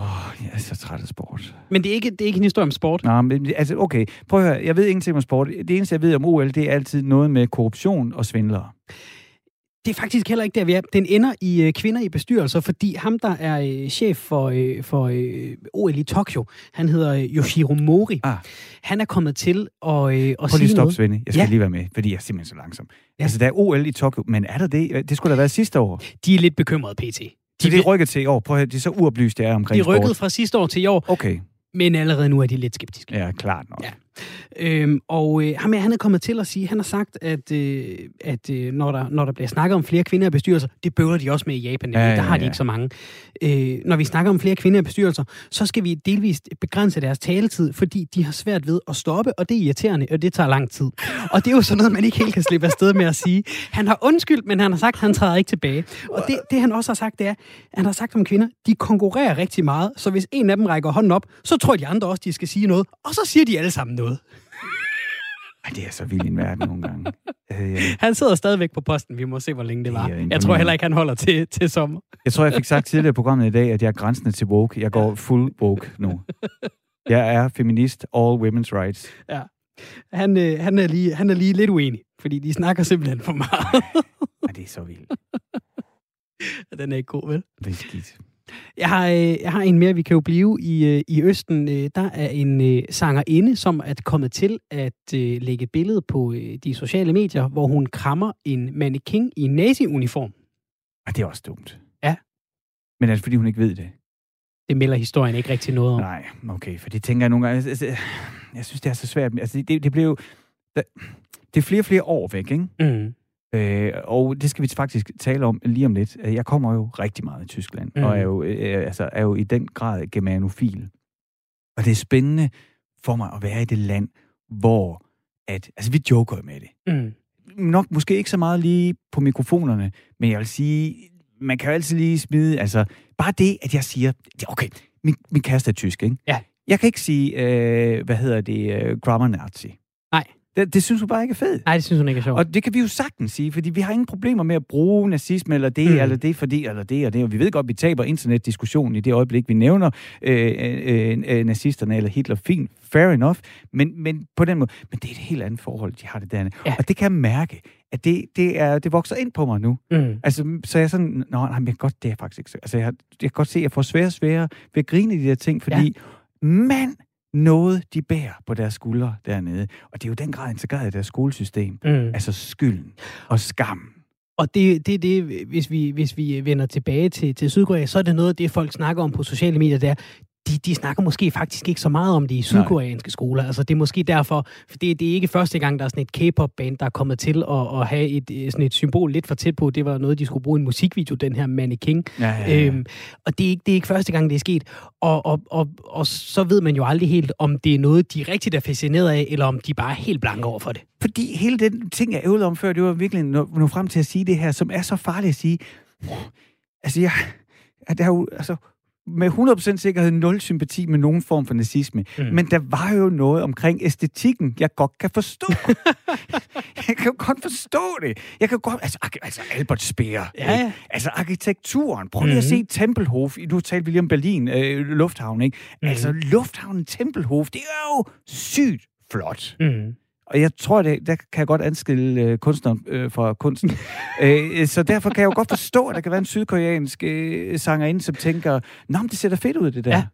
Åh, oh, jeg er så træt af sport. Men det er ikke, det er ikke en historie om sport. Nå, men altså, okay. Prøv at høre. Jeg ved ingenting om sport. Det eneste, jeg ved om OL, det er altid noget med korruption og svindlere. Det er faktisk heller ikke der, vi er. Den ender i øh, kvinder i bestyrelser, fordi ham, der er øh, chef for, øh, for øh, OL i Tokyo, han hedder øh, Yoshiro Mori. Ah. Han er kommet til at, øh, at Prøv sige at stoppe, noget. Svende. Jeg skal Ja. lige være med, fordi jeg er simpelthen så langsom. Ja. Altså, der er OL i Tokyo, men er der det? Det skulle da være sidste år. De er lidt bekymrede, PT. De, det rykker til i år. Prøv at høre, det er så uoplyst, det er omkring de rykkede fra sidste år til i år, Okay, men allerede nu er de lidt skeptiske. ja, klart nok. Ja. Øhm, og øh, ham her, han er kommet til at sige, han har sagt, at, øh, at øh, når, der, når der bliver snakket om flere kvinder i bestyrelser, det bøvler de også med i Japan, Ja, ja, ja, der har de ikke så mange. Øh, når vi snakker om flere kvinder i bestyrelser, så skal vi delvist begrænse deres taletid, fordi de har svært ved at stoppe, og det er irriterende, og det tager lang tid. Og det er jo sådan noget, man ikke helt kan slippe afsted med at sige. Han har undskyldt, men han har sagt, at han træder ikke tilbage. Og det, det han også har sagt, det er, han har sagt om kvinder, de konkurrerer rigtig meget, så hvis en af dem rækker hånden op, så tror de andre også, de skal sige noget, og så siger de alle sammen noget. Ej, det er så vildt en verden nogle gange. Øh, ja. Han sidder stadigvæk på posten. Vi må se, hvor længe det var. Jeg tror heller ikke, han holder til, til sommer. Jeg tror, jeg fik sagt tidligere i programmet i dag, at jeg er grænsende til woke. Jeg går full woke nu. Jeg er feminist, all women's rights. Han, øh, han, er lige, han er lige lidt uenig, fordi de snakker simpelthen for meget. Ej, det er så vildt. Den er ikke god, vel? Det er skidt. Jeg har, øh, jeg har en mere, vi kan jo blive i, øh, i Østen. Øh, der er en sangerinde, som er kommet til at lægge billede på de sociale medier, hvor hun krammer en mannequin i nazi-uniform. Ej, det er også dumt. Ja. Men er det, fordi hun ikke ved det? Det melder historien ikke rigtig noget om. Nej, okay, for det tænker jeg nogle gange... Altså, jeg synes, det er så svært. Altså, det, det blev det er flere og flere år væk, ikke? Mm. Øh, og det skal vi faktisk tale om lige om lidt. Øh, Jeg kommer jo rigtig meget i Tyskland, mm. Og er jo, øh, altså, er jo i den grad germanofil. Og det er spændende for mig at være i det land, hvor at, altså vi joker jo med det. Mm. Nok måske ikke så meget lige på mikrofonerne, men jeg vil sige, man kan jo altid lige smide, altså bare det, at jeg siger, okay, min, min kæreste er tysk, ikke? Ja. Jeg kan ikke sige, øh, hvad hedder det, øh, grammar nazi. Det, det synes du bare ikke er fedt. Nej, det synes hun ikke er sjovt. Og det kan vi jo sagtens sige, fordi vi har ingen problemer med at bruge nazisme, eller det, Mm. eller det, fordi, eller det, og det. Og vi ved godt, at vi taber internetdiskussionen i det øjeblik, vi nævner øh, øh, øh, nazisterne eller Hitler. Fint, fair enough. Men, men på den måde, men det er et helt andet forhold, de har det der. Ja. Og det kan jeg mærke, at det, det, er, det vokser ind på mig nu. Mm. Altså, så er jeg sådan, nå, nej, men jeg godt, det er faktisk ikke så. Altså, jeg, jeg kan godt se, at jeg får sværere og sværere ved at grine de der ting, fordi ja. mand, noget de bærer på deres skuldre dernede. Og det er jo den grad integreret i deres skolesystem. Mm. Altså skylden og skam. Og det, det det, hvis vi, hvis vi vender tilbage til, til Sydkorea, så er det noget af det, folk snakker om på sociale medier, der de, de snakker måske faktisk ikke så meget om det i sydkoreanske skoler. Altså, det er måske derfor, for det, det er ikke første gang, der er sådan et K-pop-band, der er kommet til at, at have et, øh, sådan et symbol lidt for tæt på. Det var noget, de skulle bruge i en musikvideo, den her mannequin. Ja, ja, ja. Øhm, og det er, ikke, det er ikke første gang, det er sket. Og, og, og, og så ved man jo aldrig helt, om det er noget, de rigtigt er fascineret af, eller om de bare er helt blanke over for det. Fordi hele den ting, jeg øvede om før, det var virkelig nå, nå frem til at sige det her, som er så farligt at sige. Altså, jeg, at der er jo, altså, med 100% sikkerhed nul sympati med nogen form for nazisme. Mm. Mm. Men der var jo noget omkring æstetikken, jeg godt kan forstå. jeg kan jo godt forstå det. Jeg kan godt... Altså, altså Albert Speer. Ja, ja. ikke? Altså arkitekturen. Prøv lige at Mhm. se Tempelhof. Nu talte vi lige om Berlin, øh, Lufthavn, ikke? Mhm. Altså, Lufthavnen Tempelhof, det er jo sygt flot. Mm. Og jeg tror, det, der kan jeg godt adskille øh, kunstneren øh, fra kunsten. øh, så derfor kan jeg jo godt forstå, at der kan være en sydkoreansk øh, sangerinde, som tænker, Nå, men det ser da fedt ud, det der. Ja.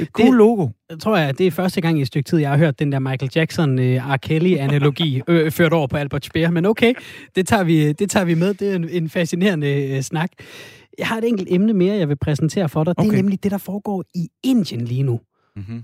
Et cool Det- logo. Jeg tror jeg, det er første gang i et stykke tid, jeg har hørt den der Michael Jackson uh, R. Kelly-analogi øh, ført over på Albert Speer. Men okay, det tager vi, det tager vi med. Det er en, en fascinerende uh, snak. Jeg har et enkelt emne mere, jeg vil præsentere for dig. Det er Okay. nemlig det, der foregår i Indien lige nu. Mm-hmm.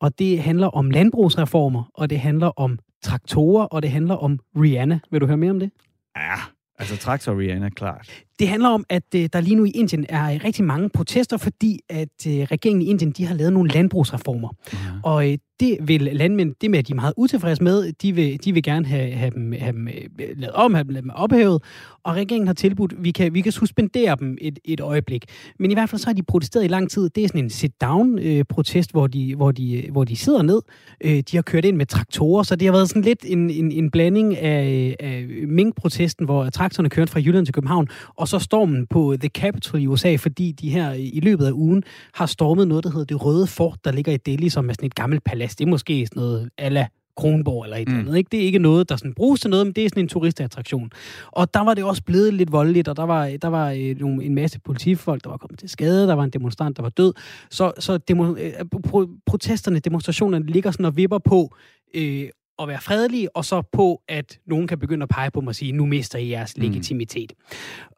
Og det handler om landbrugsreformer, og det handler om traktorer, og det handler om Rihanna. Vil du høre mere om det? Ja, altså traktor Rihanna, klart. Det handler om, at øh, der lige nu i Indien er øh, rigtig mange protester, fordi at øh, regeringen i Indien de har lavet nogle landbrugsreformer. Ja. Og øh, det vil landmænd, det med, at de er meget utilfredse med, de vil, de vil gerne have, have, dem, have dem lavet om, have dem ophævet, og regeringen har tilbudt, vi kan, vi kan suspendere dem et, et øjeblik. Men i hvert fald så har de protesteret i lang tid. Det er sådan en sit-down-protest, hvor, de, hvor, de, hvor de sidder ned. Øh, de har kørt ind med traktorer, så det har været sådan lidt en, en, en blanding af, af Mink-protesten, hvor traktorerne kørte fra Jylland til København, og så stormen på The Capitol i USA, fordi de her i løbet af ugen har stormet noget, der hedder det Røde Fort, der ligger i Delhi, som er sådan et gammelt palads. Det er måske sådan noget ala Kronborg eller et eller Mm. andet. Ikke? Det er ikke noget, der sådan bruges til noget, men det er sådan en turistattraktion. Og der var det også blevet lidt voldeligt, og der var, der var øh, en masse politifolk, der var kommet til skade, der var en demonstrant, der var død. Så, så demo, øh, pro, protesterne, demonstrationerne ligger sådan og vipper på øh, at være fredelige, og så på, at nogen kan begynde at pege på mig og sige, nu mister I jeres Mm. legitimitet.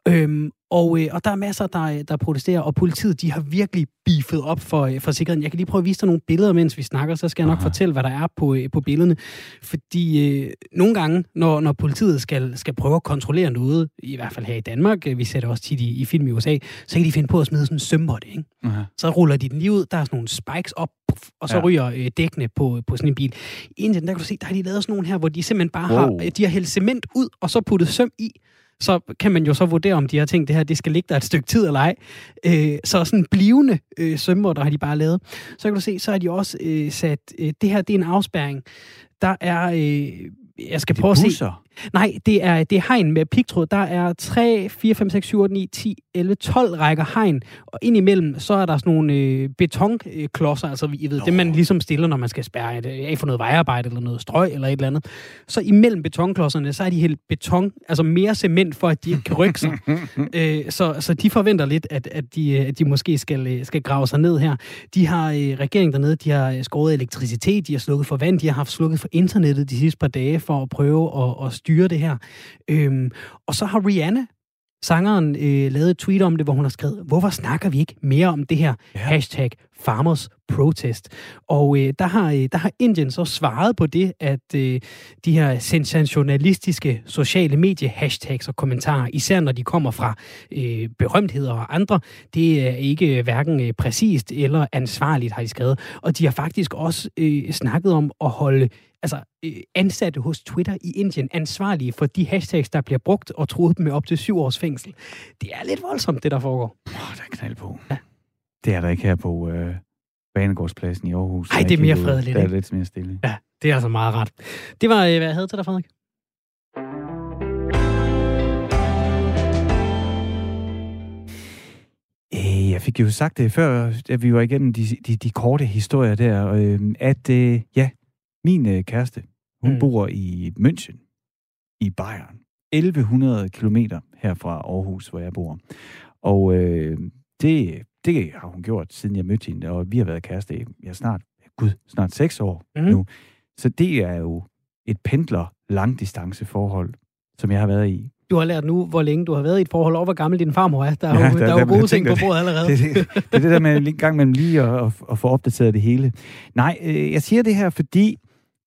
Øhm, Og, øh, og der er masser, der, der protesterer, og politiet de har virkelig beefet op for, øh, for sikkerheden. Jeg kan lige prøve at vise dig nogle billeder, mens vi snakker, så skal jeg nok Aha. fortælle, hvad der er på, øh, på billederne. Fordi øh, nogle gange, når, når politiet skal, skal prøve at kontrollere noget, i hvert fald her i Danmark, øh, vi ser det også tit i, i film i USA, så kan de finde på at smide sådan en sømmåtte, ikke? Aha. Så ruller de den lige ud, der er sådan nogle spikes op, puff, og så Ja. ryger øh, dækkene på, på sådan en bil. I Indien, der kan du se, der har de lavet sådan nogle her, hvor de simpelthen bare Wow. har, øh, de har hældt cement ud, og så puttet søm i. Så kan man jo så vurdere, om de har tænkt, det her, det skal ligge der et stykke tid eller ej. Øh, så sådan blivende øh, sømmer, der har de bare lavet. Så kan du se, så har de også øh, sat, øh, det her, det er en afspærring. Der er, øh, jeg skal prøve er at se. Nej, det er, det er hegn med pigtråd. Der er 3, 4, 5, 6, 7, 8, 9, 10, 11, 12 rækker hegn. Og indimellem, så er der sådan nogle øh, betonklodser, altså I ved, Nå. det man ligesom stiller, når man skal spærre et, af for noget vejarbejde eller noget strøg eller et eller andet. Så imellem betonklodserne, så er de helt beton, altså mere cement, for at de ikke kan rykke sig. øh, så, så de forventer lidt, at, at, de, øh, at de måske skal, øh, skal grave sig ned her. De har, øh, regeringen dernede, de har øh, skåret elektricitet, de har slukket for vand, de har haft slukket for internettet de sidste par dage for at prøve at, at styre det her. Øhm, og så har Rihanna, sangeren, øh, lavet et tweet om det, hvor hun har skrevet, hvorfor snakker vi ikke mere om det her Ja. hashtag farmers protest? Og øh, der, har, øh, der har Indien så svaret på det, at øh, de her sensationalistiske sociale medie hashtags og kommentarer, især når de kommer fra øh, berømtheder og andre, det er ikke hverken øh, præcist eller ansvarligt, har de skrevet. Og de har faktisk også øh, snakket om at holde altså, øh, ansatte hos Twitter i Indien ansvarlige for de hashtags, der bliver brugt og truet dem med op til syv års fængsel. Det er lidt voldsomt, det der foregår. Åh, der er knald på. Ja. Det er der ikke her på øh, Banegårdspladsen i Aarhus. Ej, Jeg det er mere fredeligt, Der er lidt mere stille. Ja, det er altså meget ret. Det var, øh, hvad jeg havde til dig, Frederik. Øh, jeg fik jo sagt det før, at vi var igennem de, de, de korte historier der, øh, at øh, ja, min øh, kæreste, hun mm. bor i München, i Bayern. 1100 kilometer her fra Aarhus, hvor jeg bor. Og øh, det, det har hun gjort, siden jeg mødte hende, og vi har været kæreste i ja, snart, gud, snart seks år mm. nu. Så det er jo et pendler langdistanceforhold, som jeg har været i. Du har lært nu, hvor længe du har været i et forhold, og hvor gammel din farmor er. Der er, Ja, jo, der- der, er der jo bliver gode ting på bordet allerede. Det, det, det er det der med en gang mellem lige at, at, at få opdateret det hele. Nej, øh, jeg siger det her, fordi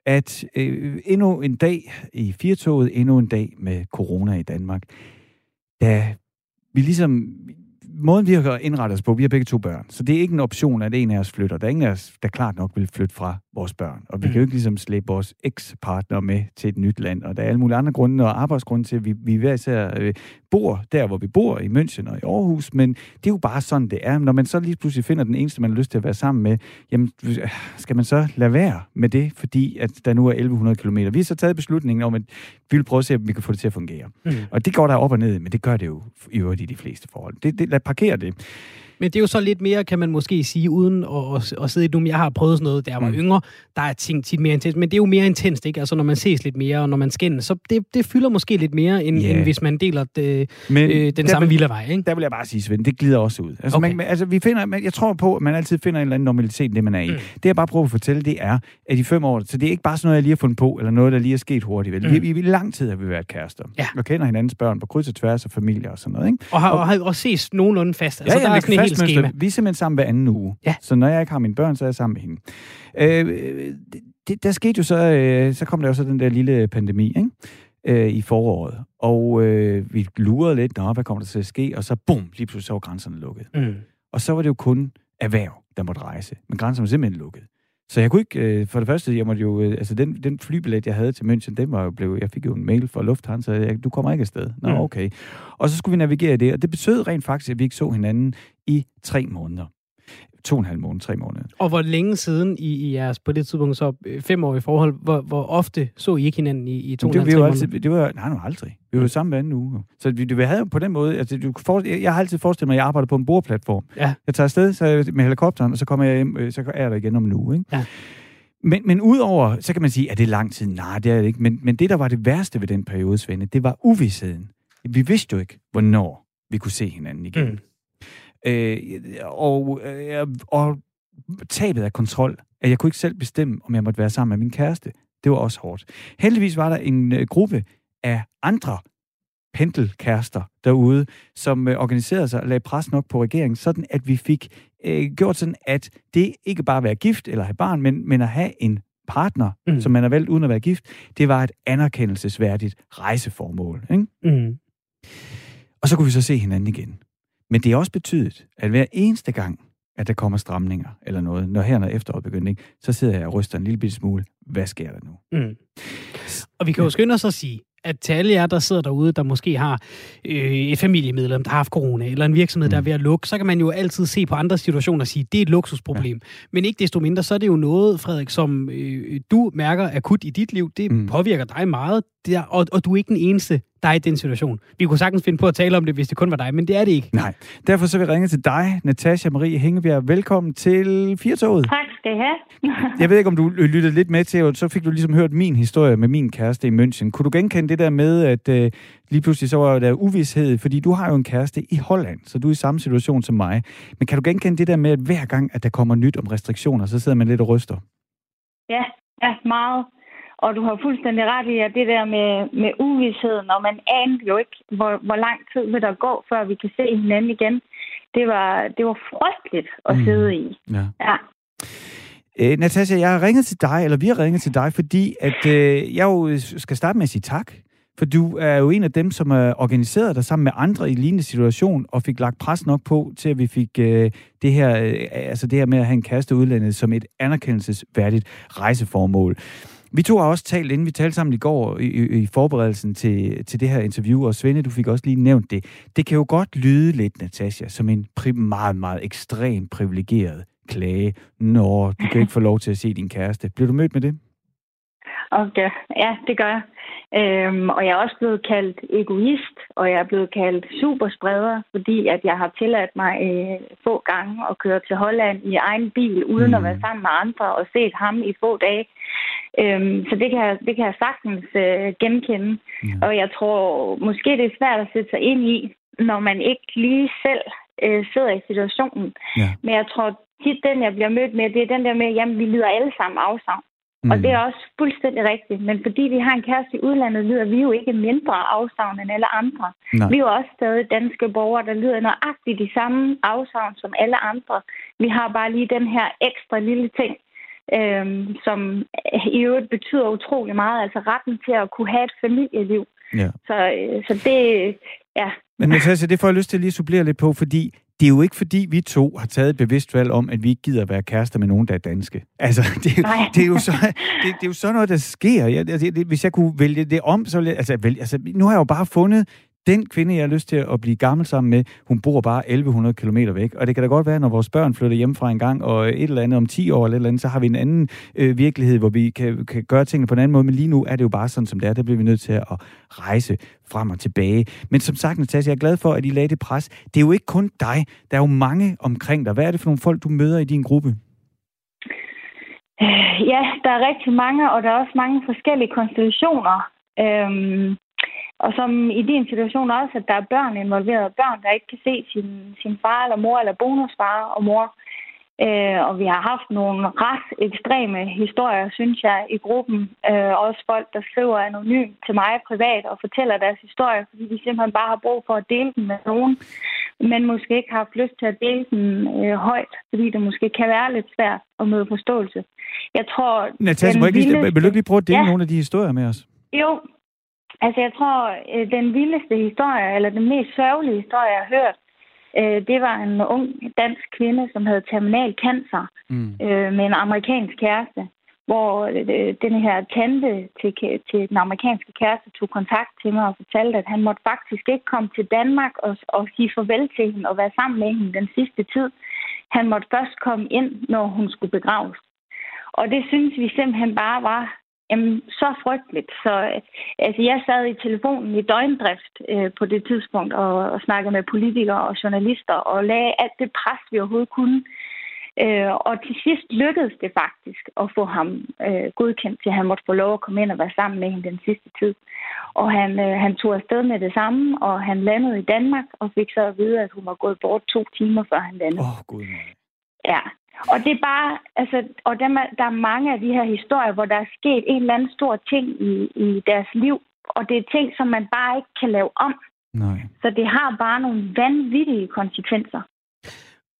at øh, endnu en dag i firtoget, endnu en dag med corona i Danmark, da vi ligesom, måden vi har indrettet os på, vi har begge to børn, så det er ikke en option, at en af os flytter. Der er ingen af os, der klart nok vil flytte fra vores børn. Og vi Mm. kan jo ikke ligesom slæbe vores eks-partner med til et nyt land, og der er alle mulige andre grunde og arbejdsgrunde til, at vi, vi hver især øh, bor der, hvor vi bor, i München og i Aarhus, men det er jo bare sådan, det er. Når man så lige pludselig finder den eneste, man har lyst til at være sammen med, jamen, øh, skal man så lade være med det, fordi at der nu er 1100 km. Vi har så taget beslutningen om, at vi vil prøve at se, om vi kan få det til at fungere. Mm. Og det går der op og ned, men det gør det jo i øvrigt i de fleste forhold. Det, det, lad parkere det. Men det er jo så lidt mere, kan man måske sige, uden at, at, sidde i det. Jeg har prøvet sådan noget, da jeg var Mm. yngre. Der er ting tit mere intens, men det er jo mere intenst, ikke? Altså, når man ses lidt mere, og når man skændes. Så det, det fylder måske lidt mere, end, Ja. yeah. end hvis man deler det, Men øh, den der samme vil- villavej, ikke? Der vil jeg bare sige, Svend, det glider også ud. Altså, Okay. man, altså vi finder, man, jeg tror på, at man altid finder en eller anden normalitet det, man er i. Mm. Det, jeg bare prøver at fortælle, det er, at i fem år, så det er ikke bare sådan noget, jeg lige har fundet på, eller noget, der lige er sket hurtigt. Vel? Mm. Vi, vi, lang tid har vi været kærester. Ja. Og kender hinandens børn på kryds og tværs af familier og sådan noget. Ikke? Og har, og har også ses nogenlunde fast. Altså, der er sådan fast mønster. Vi er simpelthen sammen hver anden uge. Ja. Så når jeg ikke har mine børn, så er jeg sammen med hende. Øh, det, det, der skete jo så, øh, så kom der jo så den der lille pandemi, ikke? Øh, i foråret. Og øh, vi lurede lidt, nå, hvad kommer der til at ske? Og så bum, lige pludselig så var grænserne lukket. Mm. Og så var det jo kun erhverv, der måtte rejse. Men grænserne var simpelthen lukket. Så jeg kunne ikke, øh, for det første, jeg måtte jo, øh, altså den, den flybillet, jeg havde til München, den var jo blevet, jeg fik jo en mail fra Lufthansa, jeg, du kommer ikke afsted. Nå, Mm. okay. Og så skulle vi navigere i det, og det betød rent faktisk, at vi ikke så hinanden i tre måneder. To og en halv måned, tre måneder. Og hvor længe siden i, i jeres, på det tidspunkt, så øh, femårige forhold, hvor, hvor ofte så I ikke hinanden i, i to og vi en halv, altid, måneder? det var, nej, nu aldrig. Vi var Mm. sammen hver anden uge. Så vi, vi havde jo på den måde, altså, du, forestille- jeg, jeg har altid forestillet mig, at jeg arbejder på en boreplatform. Ja. Jeg tager afsted så jeg med helikopteren, og så kommer jeg hjem, øh, så er jeg der igen om en uge. Ikke? Ja. Men, men udover, så kan man sige, at det er lang tid. Nej, det er det ikke. Men, men det, der var det værste ved den periode, Svende, det var uvidsheden. Vi vidste jo ikke, hvornår vi kunne se hinanden igen. Mm. Øh, og, øh, og tabet af kontrol, at jeg kunne ikke selv bestemme, om jeg måtte være sammen med min kæreste. Det var også hårdt. Heldigvis var der en øh, gruppe af andre pendelkærester derude, som øh, organiserede sig og lagde pres nok på regeringen, sådan at vi fik øh, gjort sådan, at det ikke bare at være gift eller have barn, men, men at have en partner, mm. som man har valgt uden at være gift, det var et anerkendelsesværdigt rejseformål. Ikke? Mm. Og så kunne vi så se hinanden igen. Men det er også betydet, at hver eneste gang, at der kommer stramninger eller noget, når her når efteråret begynder, ikke, så sidder jeg og ryster en lille bitte smule. Hvad sker der nu? Mm. Og vi kan jo skynde os at sige, at til alle jer, der sidder derude, der måske har øh, et familiemedlem, der har haft corona, eller en virksomhed, der er ved at lukke, så kan man jo altid se på andre situationer og sige, det er et luksusproblem. Ja. Men ikke desto mindre, så er det jo noget, Frederik, som øh, du mærker akut i dit liv. Det mm. Mm. påvirker dig meget, det er, og, og du er ikke den eneste, der er i den situation. Vi kunne sagtens finde på at tale om det, hvis det kun var dig, men det er det ikke. Nej. Derfor så vil jeg ringe til dig, Natasha Marie Hængebjerg. Velkommen til Firtoget. Tak skal I have. Jeg ved ikke, om du lyttede lidt med til, og så fik du ligesom hørt min historie med min kæreste i München. Kunne du genkende det der med, at øh, lige pludselig så var der uvidshed, fordi du har jo en kæreste i Holland, så du er i samme situation som mig. Men kan du genkende det der med, at hver gang, at der kommer nyt om restriktioner, så sidder man lidt og ryster? Ja, ja, meget. Og du har fuldstændig ret i, at det der med, med uvidsheden, og man aner jo ikke, hvor, hvor lang tid vil der gå, før vi kan se hinanden igen. Det var, det var frygteligt at mm. sidde i. Ja. Ja. Øh, Natasha, jeg har ringet til dig, eller vi har ringet til dig, fordi at, øh, jeg jo skal starte med at sige tak. For du er jo en af dem, som er organiseret dig sammen med andre i lignende situation, og fik lagt pres nok på, til at vi fik øh, det, her, øh, altså det her med at have en kæreste udlandet som et anerkendelsesværdigt rejseformål. Vi to har også talt, inden vi talte sammen i går, i, i, i forberedelsen til, til det her interview, og Svende, du fik også lige nævnt det. Det kan jo godt lyde lidt, Natasha, som en pri- meget, meget ekstrem privilegeret klage, når du kan ikke få lov til at se din kæreste. Bliver du mødt med det? Okay. Ja, det gør jeg. Øhm, og jeg er også blevet kaldt egoist, og jeg er blevet kaldt superspreder, fordi at jeg har tilladt mig øh, få gange at køre til Holland i egen bil, uden mm. at være sammen med andre, og set ham i få dage. Øhm, så det kan, jeg, det kan jeg sagtens øh, genkende. Ja. Og jeg tror, måske det er svært at sætte sig ind i, når man ikke lige selv øh, sidder i situationen. Ja. Men jeg tror tit, den jeg bliver mødt med, det er den der med, jamen vi lider alle sammen afsavn. Mm. Og det er også fuldstændig rigtigt. Men fordi vi har en kæreste i udlandet, lider vi jo ikke mindre afsavn end alle andre. Nej. Vi er jo også stadig danske borgere, der lider nøjagtigt de samme afsavn som alle andre. Vi har bare lige den her ekstra lille ting, øhm, som i øvrigt betyder utrolig meget. Altså retten til at kunne have et familieliv. Ja. Så, øh, så det, ja, Men Natasha, det får jeg lyst til lige at supplere lidt på, fordi det er jo ikke fordi, vi to har taget et bevidst valg om, at vi ikke gider at være kærester med nogen, der er danske. Altså, det, er jo- Nej. det, er, jo så, det, det er jo sådan noget, der sker. Jeg, det, det, hvis jeg kunne vælge det om, så ville jeg, altså, vælge, altså, nu har jeg jo bare fundet den kvinde, jeg har lyst til at blive gammel sammen med, hun bor bare 1100 km væk. Og det kan da godt være, når vores børn flytter hjem fra en gang, og et eller andet om 10 år eller et eller andet, så har vi en anden øh, virkelighed, hvor vi kan, kan gøre tingene på en anden måde. Men lige nu er det jo bare sådan, som det er. Der bliver vi nødt til at rejse frem og tilbage. Men som sagt, Natasja, jeg er glad for, at I lagde det pres. Det er jo ikke kun dig. Der er jo mange omkring dig. Hvad er det for nogle folk, du møder i din gruppe? Øh, ja, der er rigtig mange, og der er også mange forskellige konstellationer. Øhm, og som i din situation også, at der er børn involveret. Børn, der ikke kan se sin, sin far eller mor, eller bonusfar og mor. Øh, og vi har haft nogle ret ekstreme historier, synes jeg, i gruppen. Øh, også folk, der skriver anonymt til mig privat og fortæller deres historie, fordi de simpelthen bare har brug for at dele den med nogen, men måske ikke har haft lyst til at dele den øh, højt, fordi det måske kan være lidt svært at møde forståelse. Jeg tror, Natasja, den må jeg ikke vildeste- vil du ikke lige prøve at dele Ja. nogle af de historier med os? Jo, altså jeg tror, øh, den vildeste historie, eller den mest sørgelige historie, jeg har hørt, øh, det var en ung dansk kvinde, som havde terminal cancer Mm. øh, med en amerikansk kæreste, hvor den her tante til, til den amerikanske kæreste tog kontakt til mig og fortalte, at han måtte faktisk ikke komme til Danmark og, og sige farvel til hende og være sammen med hende den sidste tid. Han måtte først komme ind, når hun skulle begraves. Og det synes vi simpelthen bare var jamen, så frygteligt. Så altså, jeg sad i telefonen i døgndrift øh, på det tidspunkt og, og snakkede med politikere og journalister og lagde alt det pres, vi overhovedet kunne. Øh, og til sidst lykkedes det faktisk at få ham øh, godkendt til, at han måtte få lov at komme ind og være sammen med hende den sidste tid. Og han, øh, han tog afsted med det samme, og han landede i Danmark og fik så at vide, at hun var gået bort to timer før han landede. Åh, oh, gud. Ja, og det er bare, altså, og der, er- der er mange af de her historier, hvor der er sket en eller anden stor ting i, i deres liv og det er ting, som man bare ikke kan lave om. Nej. Så det har bare nogle vanvittige konsekvenser.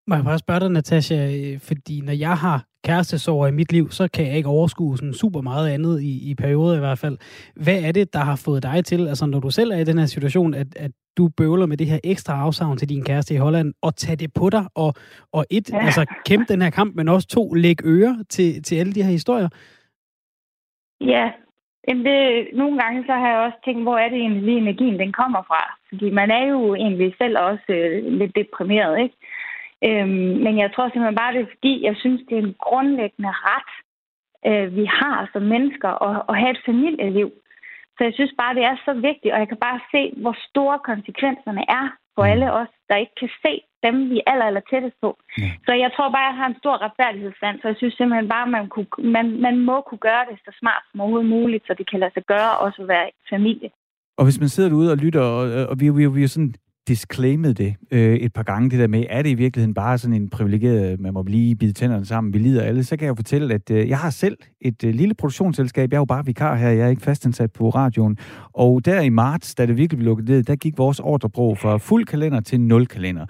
Må jeg bare spørge dig, Natasha, fordi når jeg har kærestesorger i mit liv, så kan jeg ikke overskue sådan super meget andet i, i perioder i hvert fald. Hvad er det, der har fået dig til, altså når du selv er i den her situation, at, at du bøvler med det her ekstra afsavn til din kæreste i Holland, og tage det på dig, og, og et, ja. altså kæmpe den her kamp, men også to, lægge øre til, til alle de her historier? Ja, Jamen det, nogle gange så har jeg også tænkt, hvor er det egentlig lige energien, den kommer fra? Fordi man er jo egentlig selv også øh, lidt deprimeret, ikke? Øhm, men jeg tror simpelthen bare, det er fordi, jeg synes, det er en grundlæggende ret, øh, vi har som mennesker at, at have et familieliv. Så jeg synes bare, det er så vigtigt, og jeg kan bare se, hvor store konsekvenserne er for mm. alle os, der ikke kan se dem, vi er aller, aller tættest på. Ja. Så jeg tror bare, jeg har en stor retfærdighedssand, så jeg synes simpelthen bare, man, kunne, man, man må kunne gøre det så smart som overhovedet muligt, så det kan lade sig gøre også at være familie. Og hvis man sidder derude og lytter, og, og vi, vi, vi er sådan disclaimet det øh, et par gange, det der med, er det i virkeligheden bare sådan en privilegeret, øh, man må lige bide tænderne sammen, vi lider alle, så kan jeg jo fortælle, at øh, jeg har selv et øh, lille produktionsselskab, jeg er jo bare vikar her, jeg er ikke fastansat på radioen, og der i marts, da det virkelig blev lukket ned, der gik vores ordrebrug fra fuld kalender til nul kalender.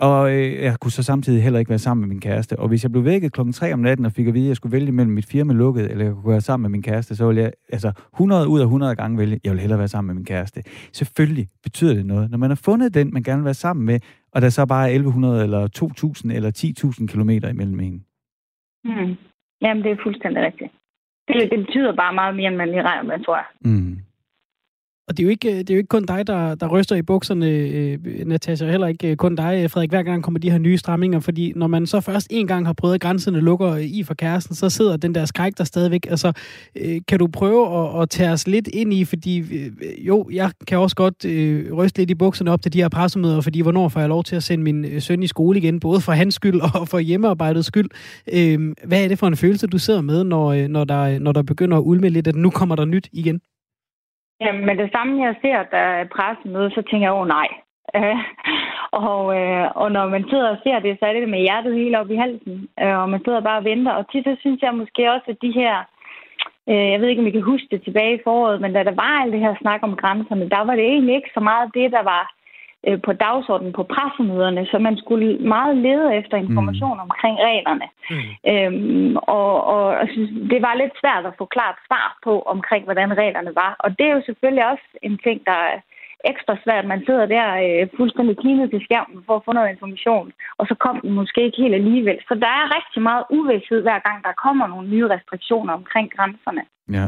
Og øh, jeg kunne så samtidig heller ikke være sammen med min kæreste. Og hvis jeg blev vækket klokken 3 om natten og fik at vide, at jeg skulle vælge mellem mit firma lukket, eller jeg kunne være sammen med min kæreste, så ville jeg altså 100 ud af 100 gange vælge, jeg vil hellere være sammen med min kæreste. Selvfølgelig betyder det noget. Når man har fundet den, man gerne vil være sammen med, og der så bare er 1100 eller 2000 eller 10.000 kilometer imellem en. Mm. Jamen, det er fuldstændig rigtigt. Det, det betyder bare meget mere, end man lige regner med, tror jeg. Mm. Og det er jo ikke, det er jo ikke kun dig, der, der ryster i bukserne, øh, Natasha, heller ikke øh, kun dig, øh, Frederik, hver gang kommer de her nye stramninger, fordi når man så først en gang har prøvet, at grænserne lukker i for kæresten, så sidder den der skræk der stadigvæk. Altså, øh, kan du prøve at, at tage os lidt ind i, fordi jo, jeg kan også godt øh, ryste lidt i bukserne op til de her pressemøder, fordi hvornår får jeg lov til at sende min søn i skole igen, både for hans skyld og for hjemmearbejdets skyld. Øh, hvad er det for en følelse, du sidder med, når, når, der, når der begynder at ulme lidt, at nu kommer der nyt igen? Jamen, med det samme, jeg ser, der er pressemøde, så tænker jeg, åh oh, nej. Øh, og, øh, og når man sidder og ser det, så er det med hjertet helt op i halsen, øh, og man sidder bare og venter. Og tit så synes jeg måske også, at de her, øh, jeg ved ikke, om I kan huske det tilbage i foråret, men da der var alt det her snak om grænserne, der var det egentlig ikke så meget det, der var øh, på dagsordenen på pressemøderne, så man skulle meget lede efter information mm. omkring reglerne. Mm. Øhm, og, og jeg synes, det var lidt svært at få klart svar på omkring, hvordan reglerne var. Og det er jo selvfølgelig også en ting, der ekstra svært. Man sidder der øh, fuldstændig klinet til skærmen for at få noget information, og så kom den måske ikke helt alligevel. Så der er rigtig meget uvidshed, hver gang der kommer nogle nye restriktioner omkring grænserne. Ja,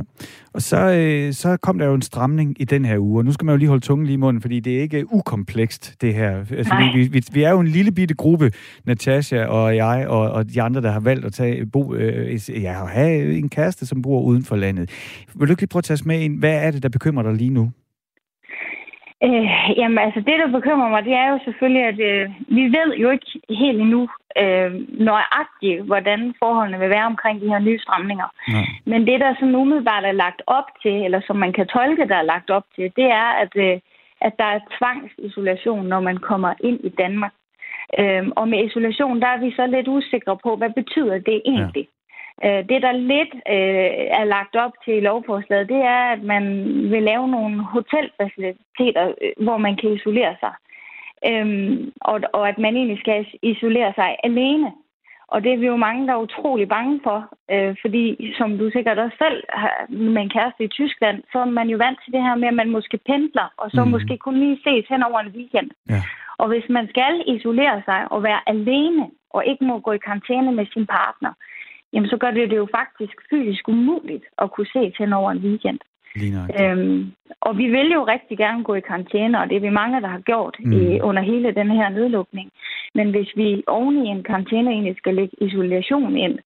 og så, øh, så kom der jo en stramning i den her uge, og nu skal man jo lige holde tungen lige i munden, fordi det er ikke ukomplekst, det her. Altså, vi, vi, vi er jo en lille bitte gruppe, Natasha og jeg og, og de andre, der har valgt at tage, bo, øh, ja, have en kæreste, som bor uden for landet. Vil du ikke lige prøve at tage os med ind? Hvad er det, der bekymrer dig lige nu? Øh, jamen altså, det der bekymrer mig, det er jo selvfølgelig, at øh, vi ved jo ikke helt endnu øh, nøjagtigt, hvordan forholdene vil være omkring de her nye stramninger. Nej. Men det, der sådan umiddelbart er lagt op til, eller som man kan tolke, der er lagt op til, det er, at, øh, at der er tvangsisolation, når man kommer ind i Danmark. Øh, og med isolation, der er vi så lidt usikre på, hvad betyder det egentlig? Ja. Øh, det, der lidt øh, er lagt op til i lovforslaget, det er, at man vil lave nogle hotelfaciliteter, øh, hvor man kan isolere sig. Øhm, og, og at man egentlig skal isolere sig alene. Og det er vi jo mange, der er utrolig bange for, øh, fordi som du sikkert også selv har med en kæreste i Tyskland, så er man jo vant til det her med, at man måske pendler, og så mm. måske kun lige ses hen over en weekend. Ja. Og hvis man skal isolere sig og være alene, og ikke må gå i karantæne med sin partner, jamen så gør det det jo faktisk fysisk umuligt at kunne se til over en weekend. Øhm, og vi vil jo rigtig gerne gå i karantæne, og det er vi mange, der har gjort mm. i, under hele den her nedlukning. Men hvis vi oven i en karantæne egentlig skal lægge isolation ind,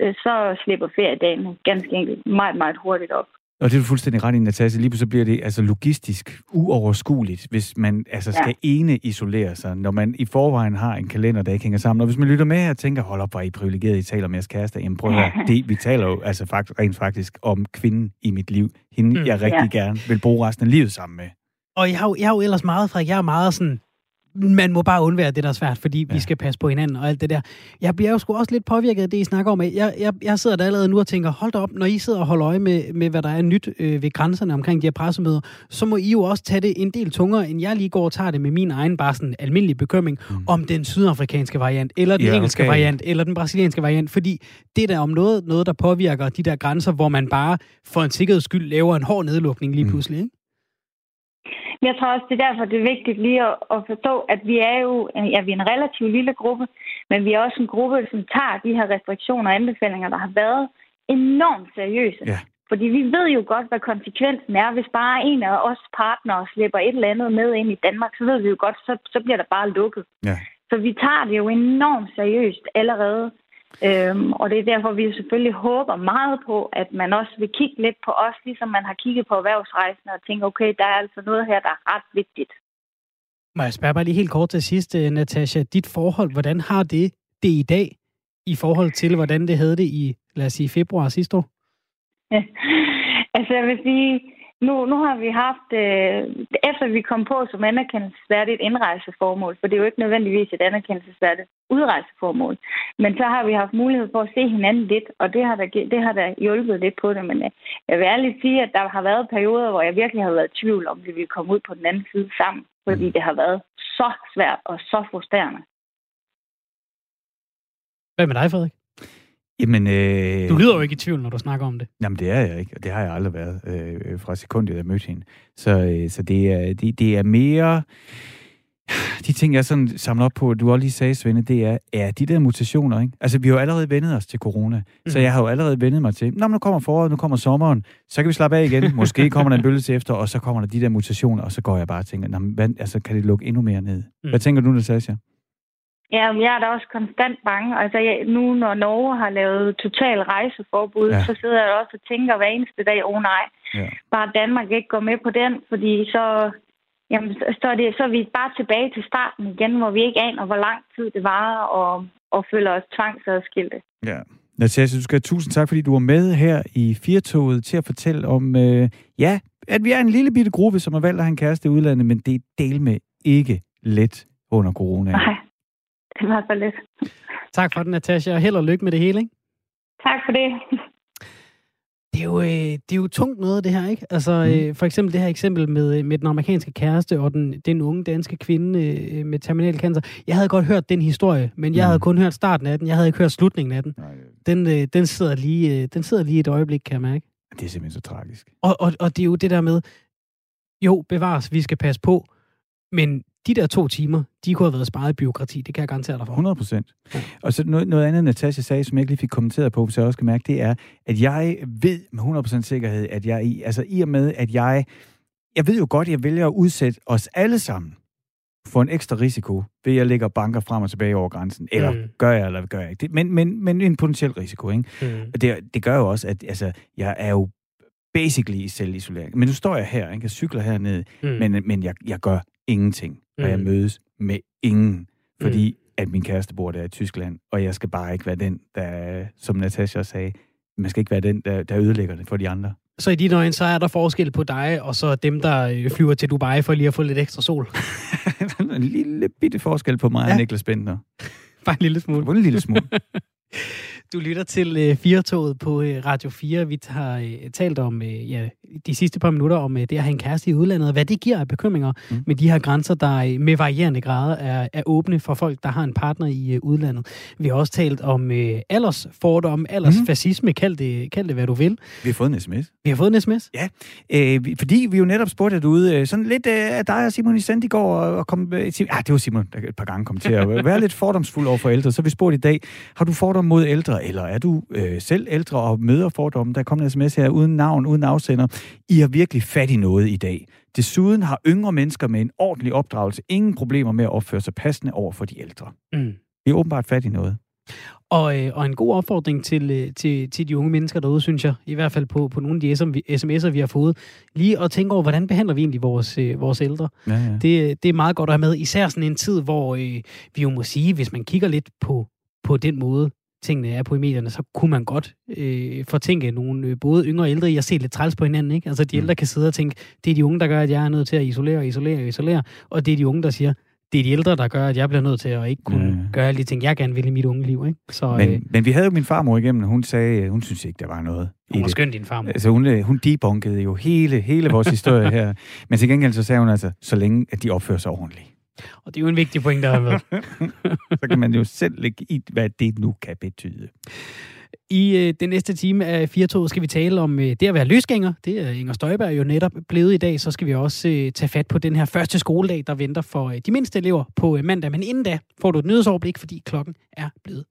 øh, så slipper feriedagen ganske enkelt meget, meget hurtigt op. Og det er du fuldstændig ret i, Natasja. Lige så bliver det altså logistisk uoverskueligt, hvis man altså skal ja. ene isolere sig, når man i forvejen har en kalender, der ikke hænger sammen. Og hvis man lytter med her og tænker, hold op, hvor er I privilegeret, I taler om jeres kæreste. Jamen prøv at det, vi taler jo altså faktisk, rent faktisk om kvinden i mit liv. Hende, mm. jeg rigtig ja. gerne vil bruge resten af livet sammen med. Og jeg har, jo, jeg har jo ellers meget, fra jeg er meget sådan, man må bare undvære det, der er svært, fordi ja. vi skal passe på hinanden og alt det der. Jeg bliver jo sgu også lidt påvirket af det, I snakker om. Jeg, jeg, jeg sidder der allerede nu og tænker, hold da op, når I sidder og holder øje med, med hvad der er nyt øh, ved grænserne omkring de her pressemøder, så må I jo også tage det en del tungere, end jeg lige går og tager det med min egen bare sådan almindelig bekymring mm. om den sydafrikanske variant, eller den Ja, engelske okay. variant, eller den brasilianske variant, fordi det der om noget, noget, der påvirker de der grænser, hvor man bare for en sikkerheds skyld laver en hård nedlukning lige Mm. pludselig, ikke? Jeg tror også, det er derfor, det er vigtigt lige at, at forstå, at vi er jo ja, vi er en relativt lille gruppe, men vi er også en gruppe, som tager de her restriktioner og anbefalinger, der har været enormt seriøse. Ja. Fordi vi ved jo godt, hvad konsekvensen er. Hvis bare en af os partnere slipper et eller andet med ind i Danmark, så ved vi jo godt, så, så bliver der bare lukket. Ja. Så vi tager det jo enormt seriøst allerede. Øhm, og det er derfor, vi selvfølgelig håber meget på, at man også vil kigge lidt på os, ligesom man har kigget på erhvervsrejsende og tænke, okay, der er altså noget her, der er ret vigtigt. Må jeg spørge bare lige helt kort til sidst, øh, Natasha. Dit forhold, hvordan har det det i dag, i forhold til, hvordan det havde det i, lad os sige, februar sidste år? altså, jeg vil sige, nu, nu har vi haft, øh, efter vi kom på som anerkendelsesværdigt indrejseformål, for det er jo ikke nødvendigvis et anerkendelsesværdigt udrejseformål, men så har vi haft mulighed for at se hinanden lidt, og det har da, det har da hjulpet lidt på det. Men øh, jeg vil ærligt sige, at der har været perioder, hvor jeg virkelig har været i tvivl om, vi ville komme ud på den anden side sammen, fordi det har været så svært og så frustrerende. Hvad med dig, Frederik? Jamen, øh, Du lyder jo ikke i tvivl, når du snakker om det. Jamen, det er jeg ikke, og det har jeg aldrig været øh, fra sekundet, jeg mødte hende. Så, øh, så det, er, det, det er mere... De ting, jeg sådan samler op på, du også lige sagde, Svende, det er, er de der mutationer, ikke? Altså, vi har jo allerede vendet os til corona, mm. så Mhm. jeg har jo allerede vendet mig til, Nå, nu kommer foråret, nu kommer sommeren, så kan vi slappe af igen. Måske kommer der en bølge til efter, og så kommer der de der mutationer, og så går jeg bare og tænker, Nå, hvad, altså, kan det lukke endnu mere ned? Mm. Hvad tænker du, Natasha? Ja, men jeg er da også konstant bange. Altså jeg, nu, når Norge har lavet total rejseforbud, Ja. så sidder jeg også og tænker hver eneste dag, åh oh, nej, Ja. bare Danmark ikke går med på den, fordi så, jamen, så, så, er det, så er vi bare tilbage til starten igen, hvor vi ikke aner, hvor lang tid det varer, og, og føler os tvangsadskilte. Ja. Natasha, du skal have tusind tak, fordi du var med her i Firtoget til at fortælle om, øh, ja, at vi er en lille bitte gruppe, som har valgt at have en kæreste i udlandet, men det er del med ikke let under corona. Nej, det var så lidt. Tak for den, Natasha, og held og lykke med det hele, ikke? Tak for det. Det er jo, øh, det er jo tungt noget, det her, ikke? Altså, Mm. øh, for eksempel det her eksempel med, øh, med den amerikanske kæreste og den, den unge danske kvinde øh, med terminal cancer. Jeg havde godt hørt den historie, men jeg Mm. havde kun hørt starten af den. Jeg havde ikke hørt slutningen af den. Nej, Den, øh, den, sidder lige, øh, den sidder lige et øjeblik, kan jeg mærke. det er simpelthen så tragisk. Og, og, og det er jo det der med, jo, bevares, vi skal passe på, men de der to timer, de kunne have været sparet i byråkrati, det kan jeg garantere dig for. 100 procent. Og så noget, noget andet, Natasha sagde, som jeg ikke lige fik kommenteret på, så jeg også kan mærke, det er, at jeg ved med 100 procent sikkerhed, at jeg i, altså i og med, at jeg, jeg ved jo godt, at jeg vælger at udsætte os alle sammen for en ekstra risiko, ved at jeg lægger banker frem og tilbage over grænsen. Eller Mm. gør jeg, eller gør jeg ikke. Det, men, men, men en potentiel risiko, ikke? Mm. Og det, det gør jo også, at altså, jeg er jo basically i selvisolering. Men nu står jeg her, ikke? jeg cykler hernede, Mm. men, men jeg, jeg gør ingenting, og jeg Mm. mødes med ingen, fordi at min kæreste bor der i Tyskland, og jeg skal bare ikke være den, der, som Natasha sagde, man skal ikke være den, der, der ødelægger det for de andre. Så i dine øjne, så er der forskel på dig, og så dem, der øh, flyver til Dubai for lige at få lidt ekstra sol. en lille bitte forskel på mig ja. Og Niklas Bentner. Bare en lille smule. Kun en lille smule. Du lytter til øh, Firetoget på øh, Radio 4. Vi har øh, talt om øh, ja, de sidste par minutter om øh, det at have en kæreste i udlandet, og hvad det giver af bekymringer mm. Mm. med de her grænser, der øh, med varierende grader er, er åbne for folk, der har en partner i øh, udlandet. Vi har også talt om øh, aldersfordom, aldersfascisme, kald det, kald det hvad du vil. Vi har fået en sms. Vi har fået en sms. Øh, vi- fordi vi jo netop spurgte derude, øh, sådan lidt øh, af dig og Simon i sendte i går, og, og kom, øh, til, ah, det var Simon, der et par gange kom til at være lidt fordomsfuld over for ældre. Så vi spurgte i dag, har du fordom mod ældre, eller er du øh, selv ældre og møder fordomme? Der kom en sms her uden navn, uden afsender. I har virkelig fat i noget i dag. Desuden har yngre mennesker med en ordentlig opdragelse ingen problemer med at opføre sig passende over for de ældre. Mm. Vi er åbenbart fat i noget. Og, øh, og en god opfordring til, øh, til, til de unge mennesker derude, synes jeg, i hvert fald på, på nogle af de SM sms'er, vi har fået, lige at tænke over, hvordan behandler vi egentlig vores, øh, vores ældre? Ja, ja. Det, det er meget godt at have med, især sådan en tid, hvor øh, vi jo må sige, hvis man kigger lidt på, på den måde, tingene er på i medierne, så kunne man godt øh, fortænke nogle øh, både yngre og ældre i at se lidt træls på hinanden. Ikke? Altså de Mm. ældre kan sidde og tænke, det er de unge, der gør, at jeg er nødt til at isolere, isolere, isolere, og det er de unge, der siger, det er de ældre, der gør, at jeg bliver nødt til at ikke kunne ja. gøre alle de ting, jeg gerne vil i mit unge liv. Ikke? Så øh, Men, men vi havde jo min farmor igennem, og hun sagde, øh, hun synes ikke, der var noget hun var skøn, din farmor. Altså hun, øh, hun debunkede jo hele, hele vores historie her. Men til gengæld så sagde hun altså, så længe at de opfører sig ordentligt. Og det er jo en vigtig point, der er med. Så kan man jo selv lægge i, hvad det nu kan betyde. I øh, den næste time af 4 skal vi tale om øh, det at være løsgænger. Det er Inger Støjberg jo netop blevet i dag. Så skal vi også øh, tage fat på den her første skoledag, der venter for øh, de mindste elever på øh, mandag. Men inden da får du et nyhedsoverblik, fordi klokken er blevet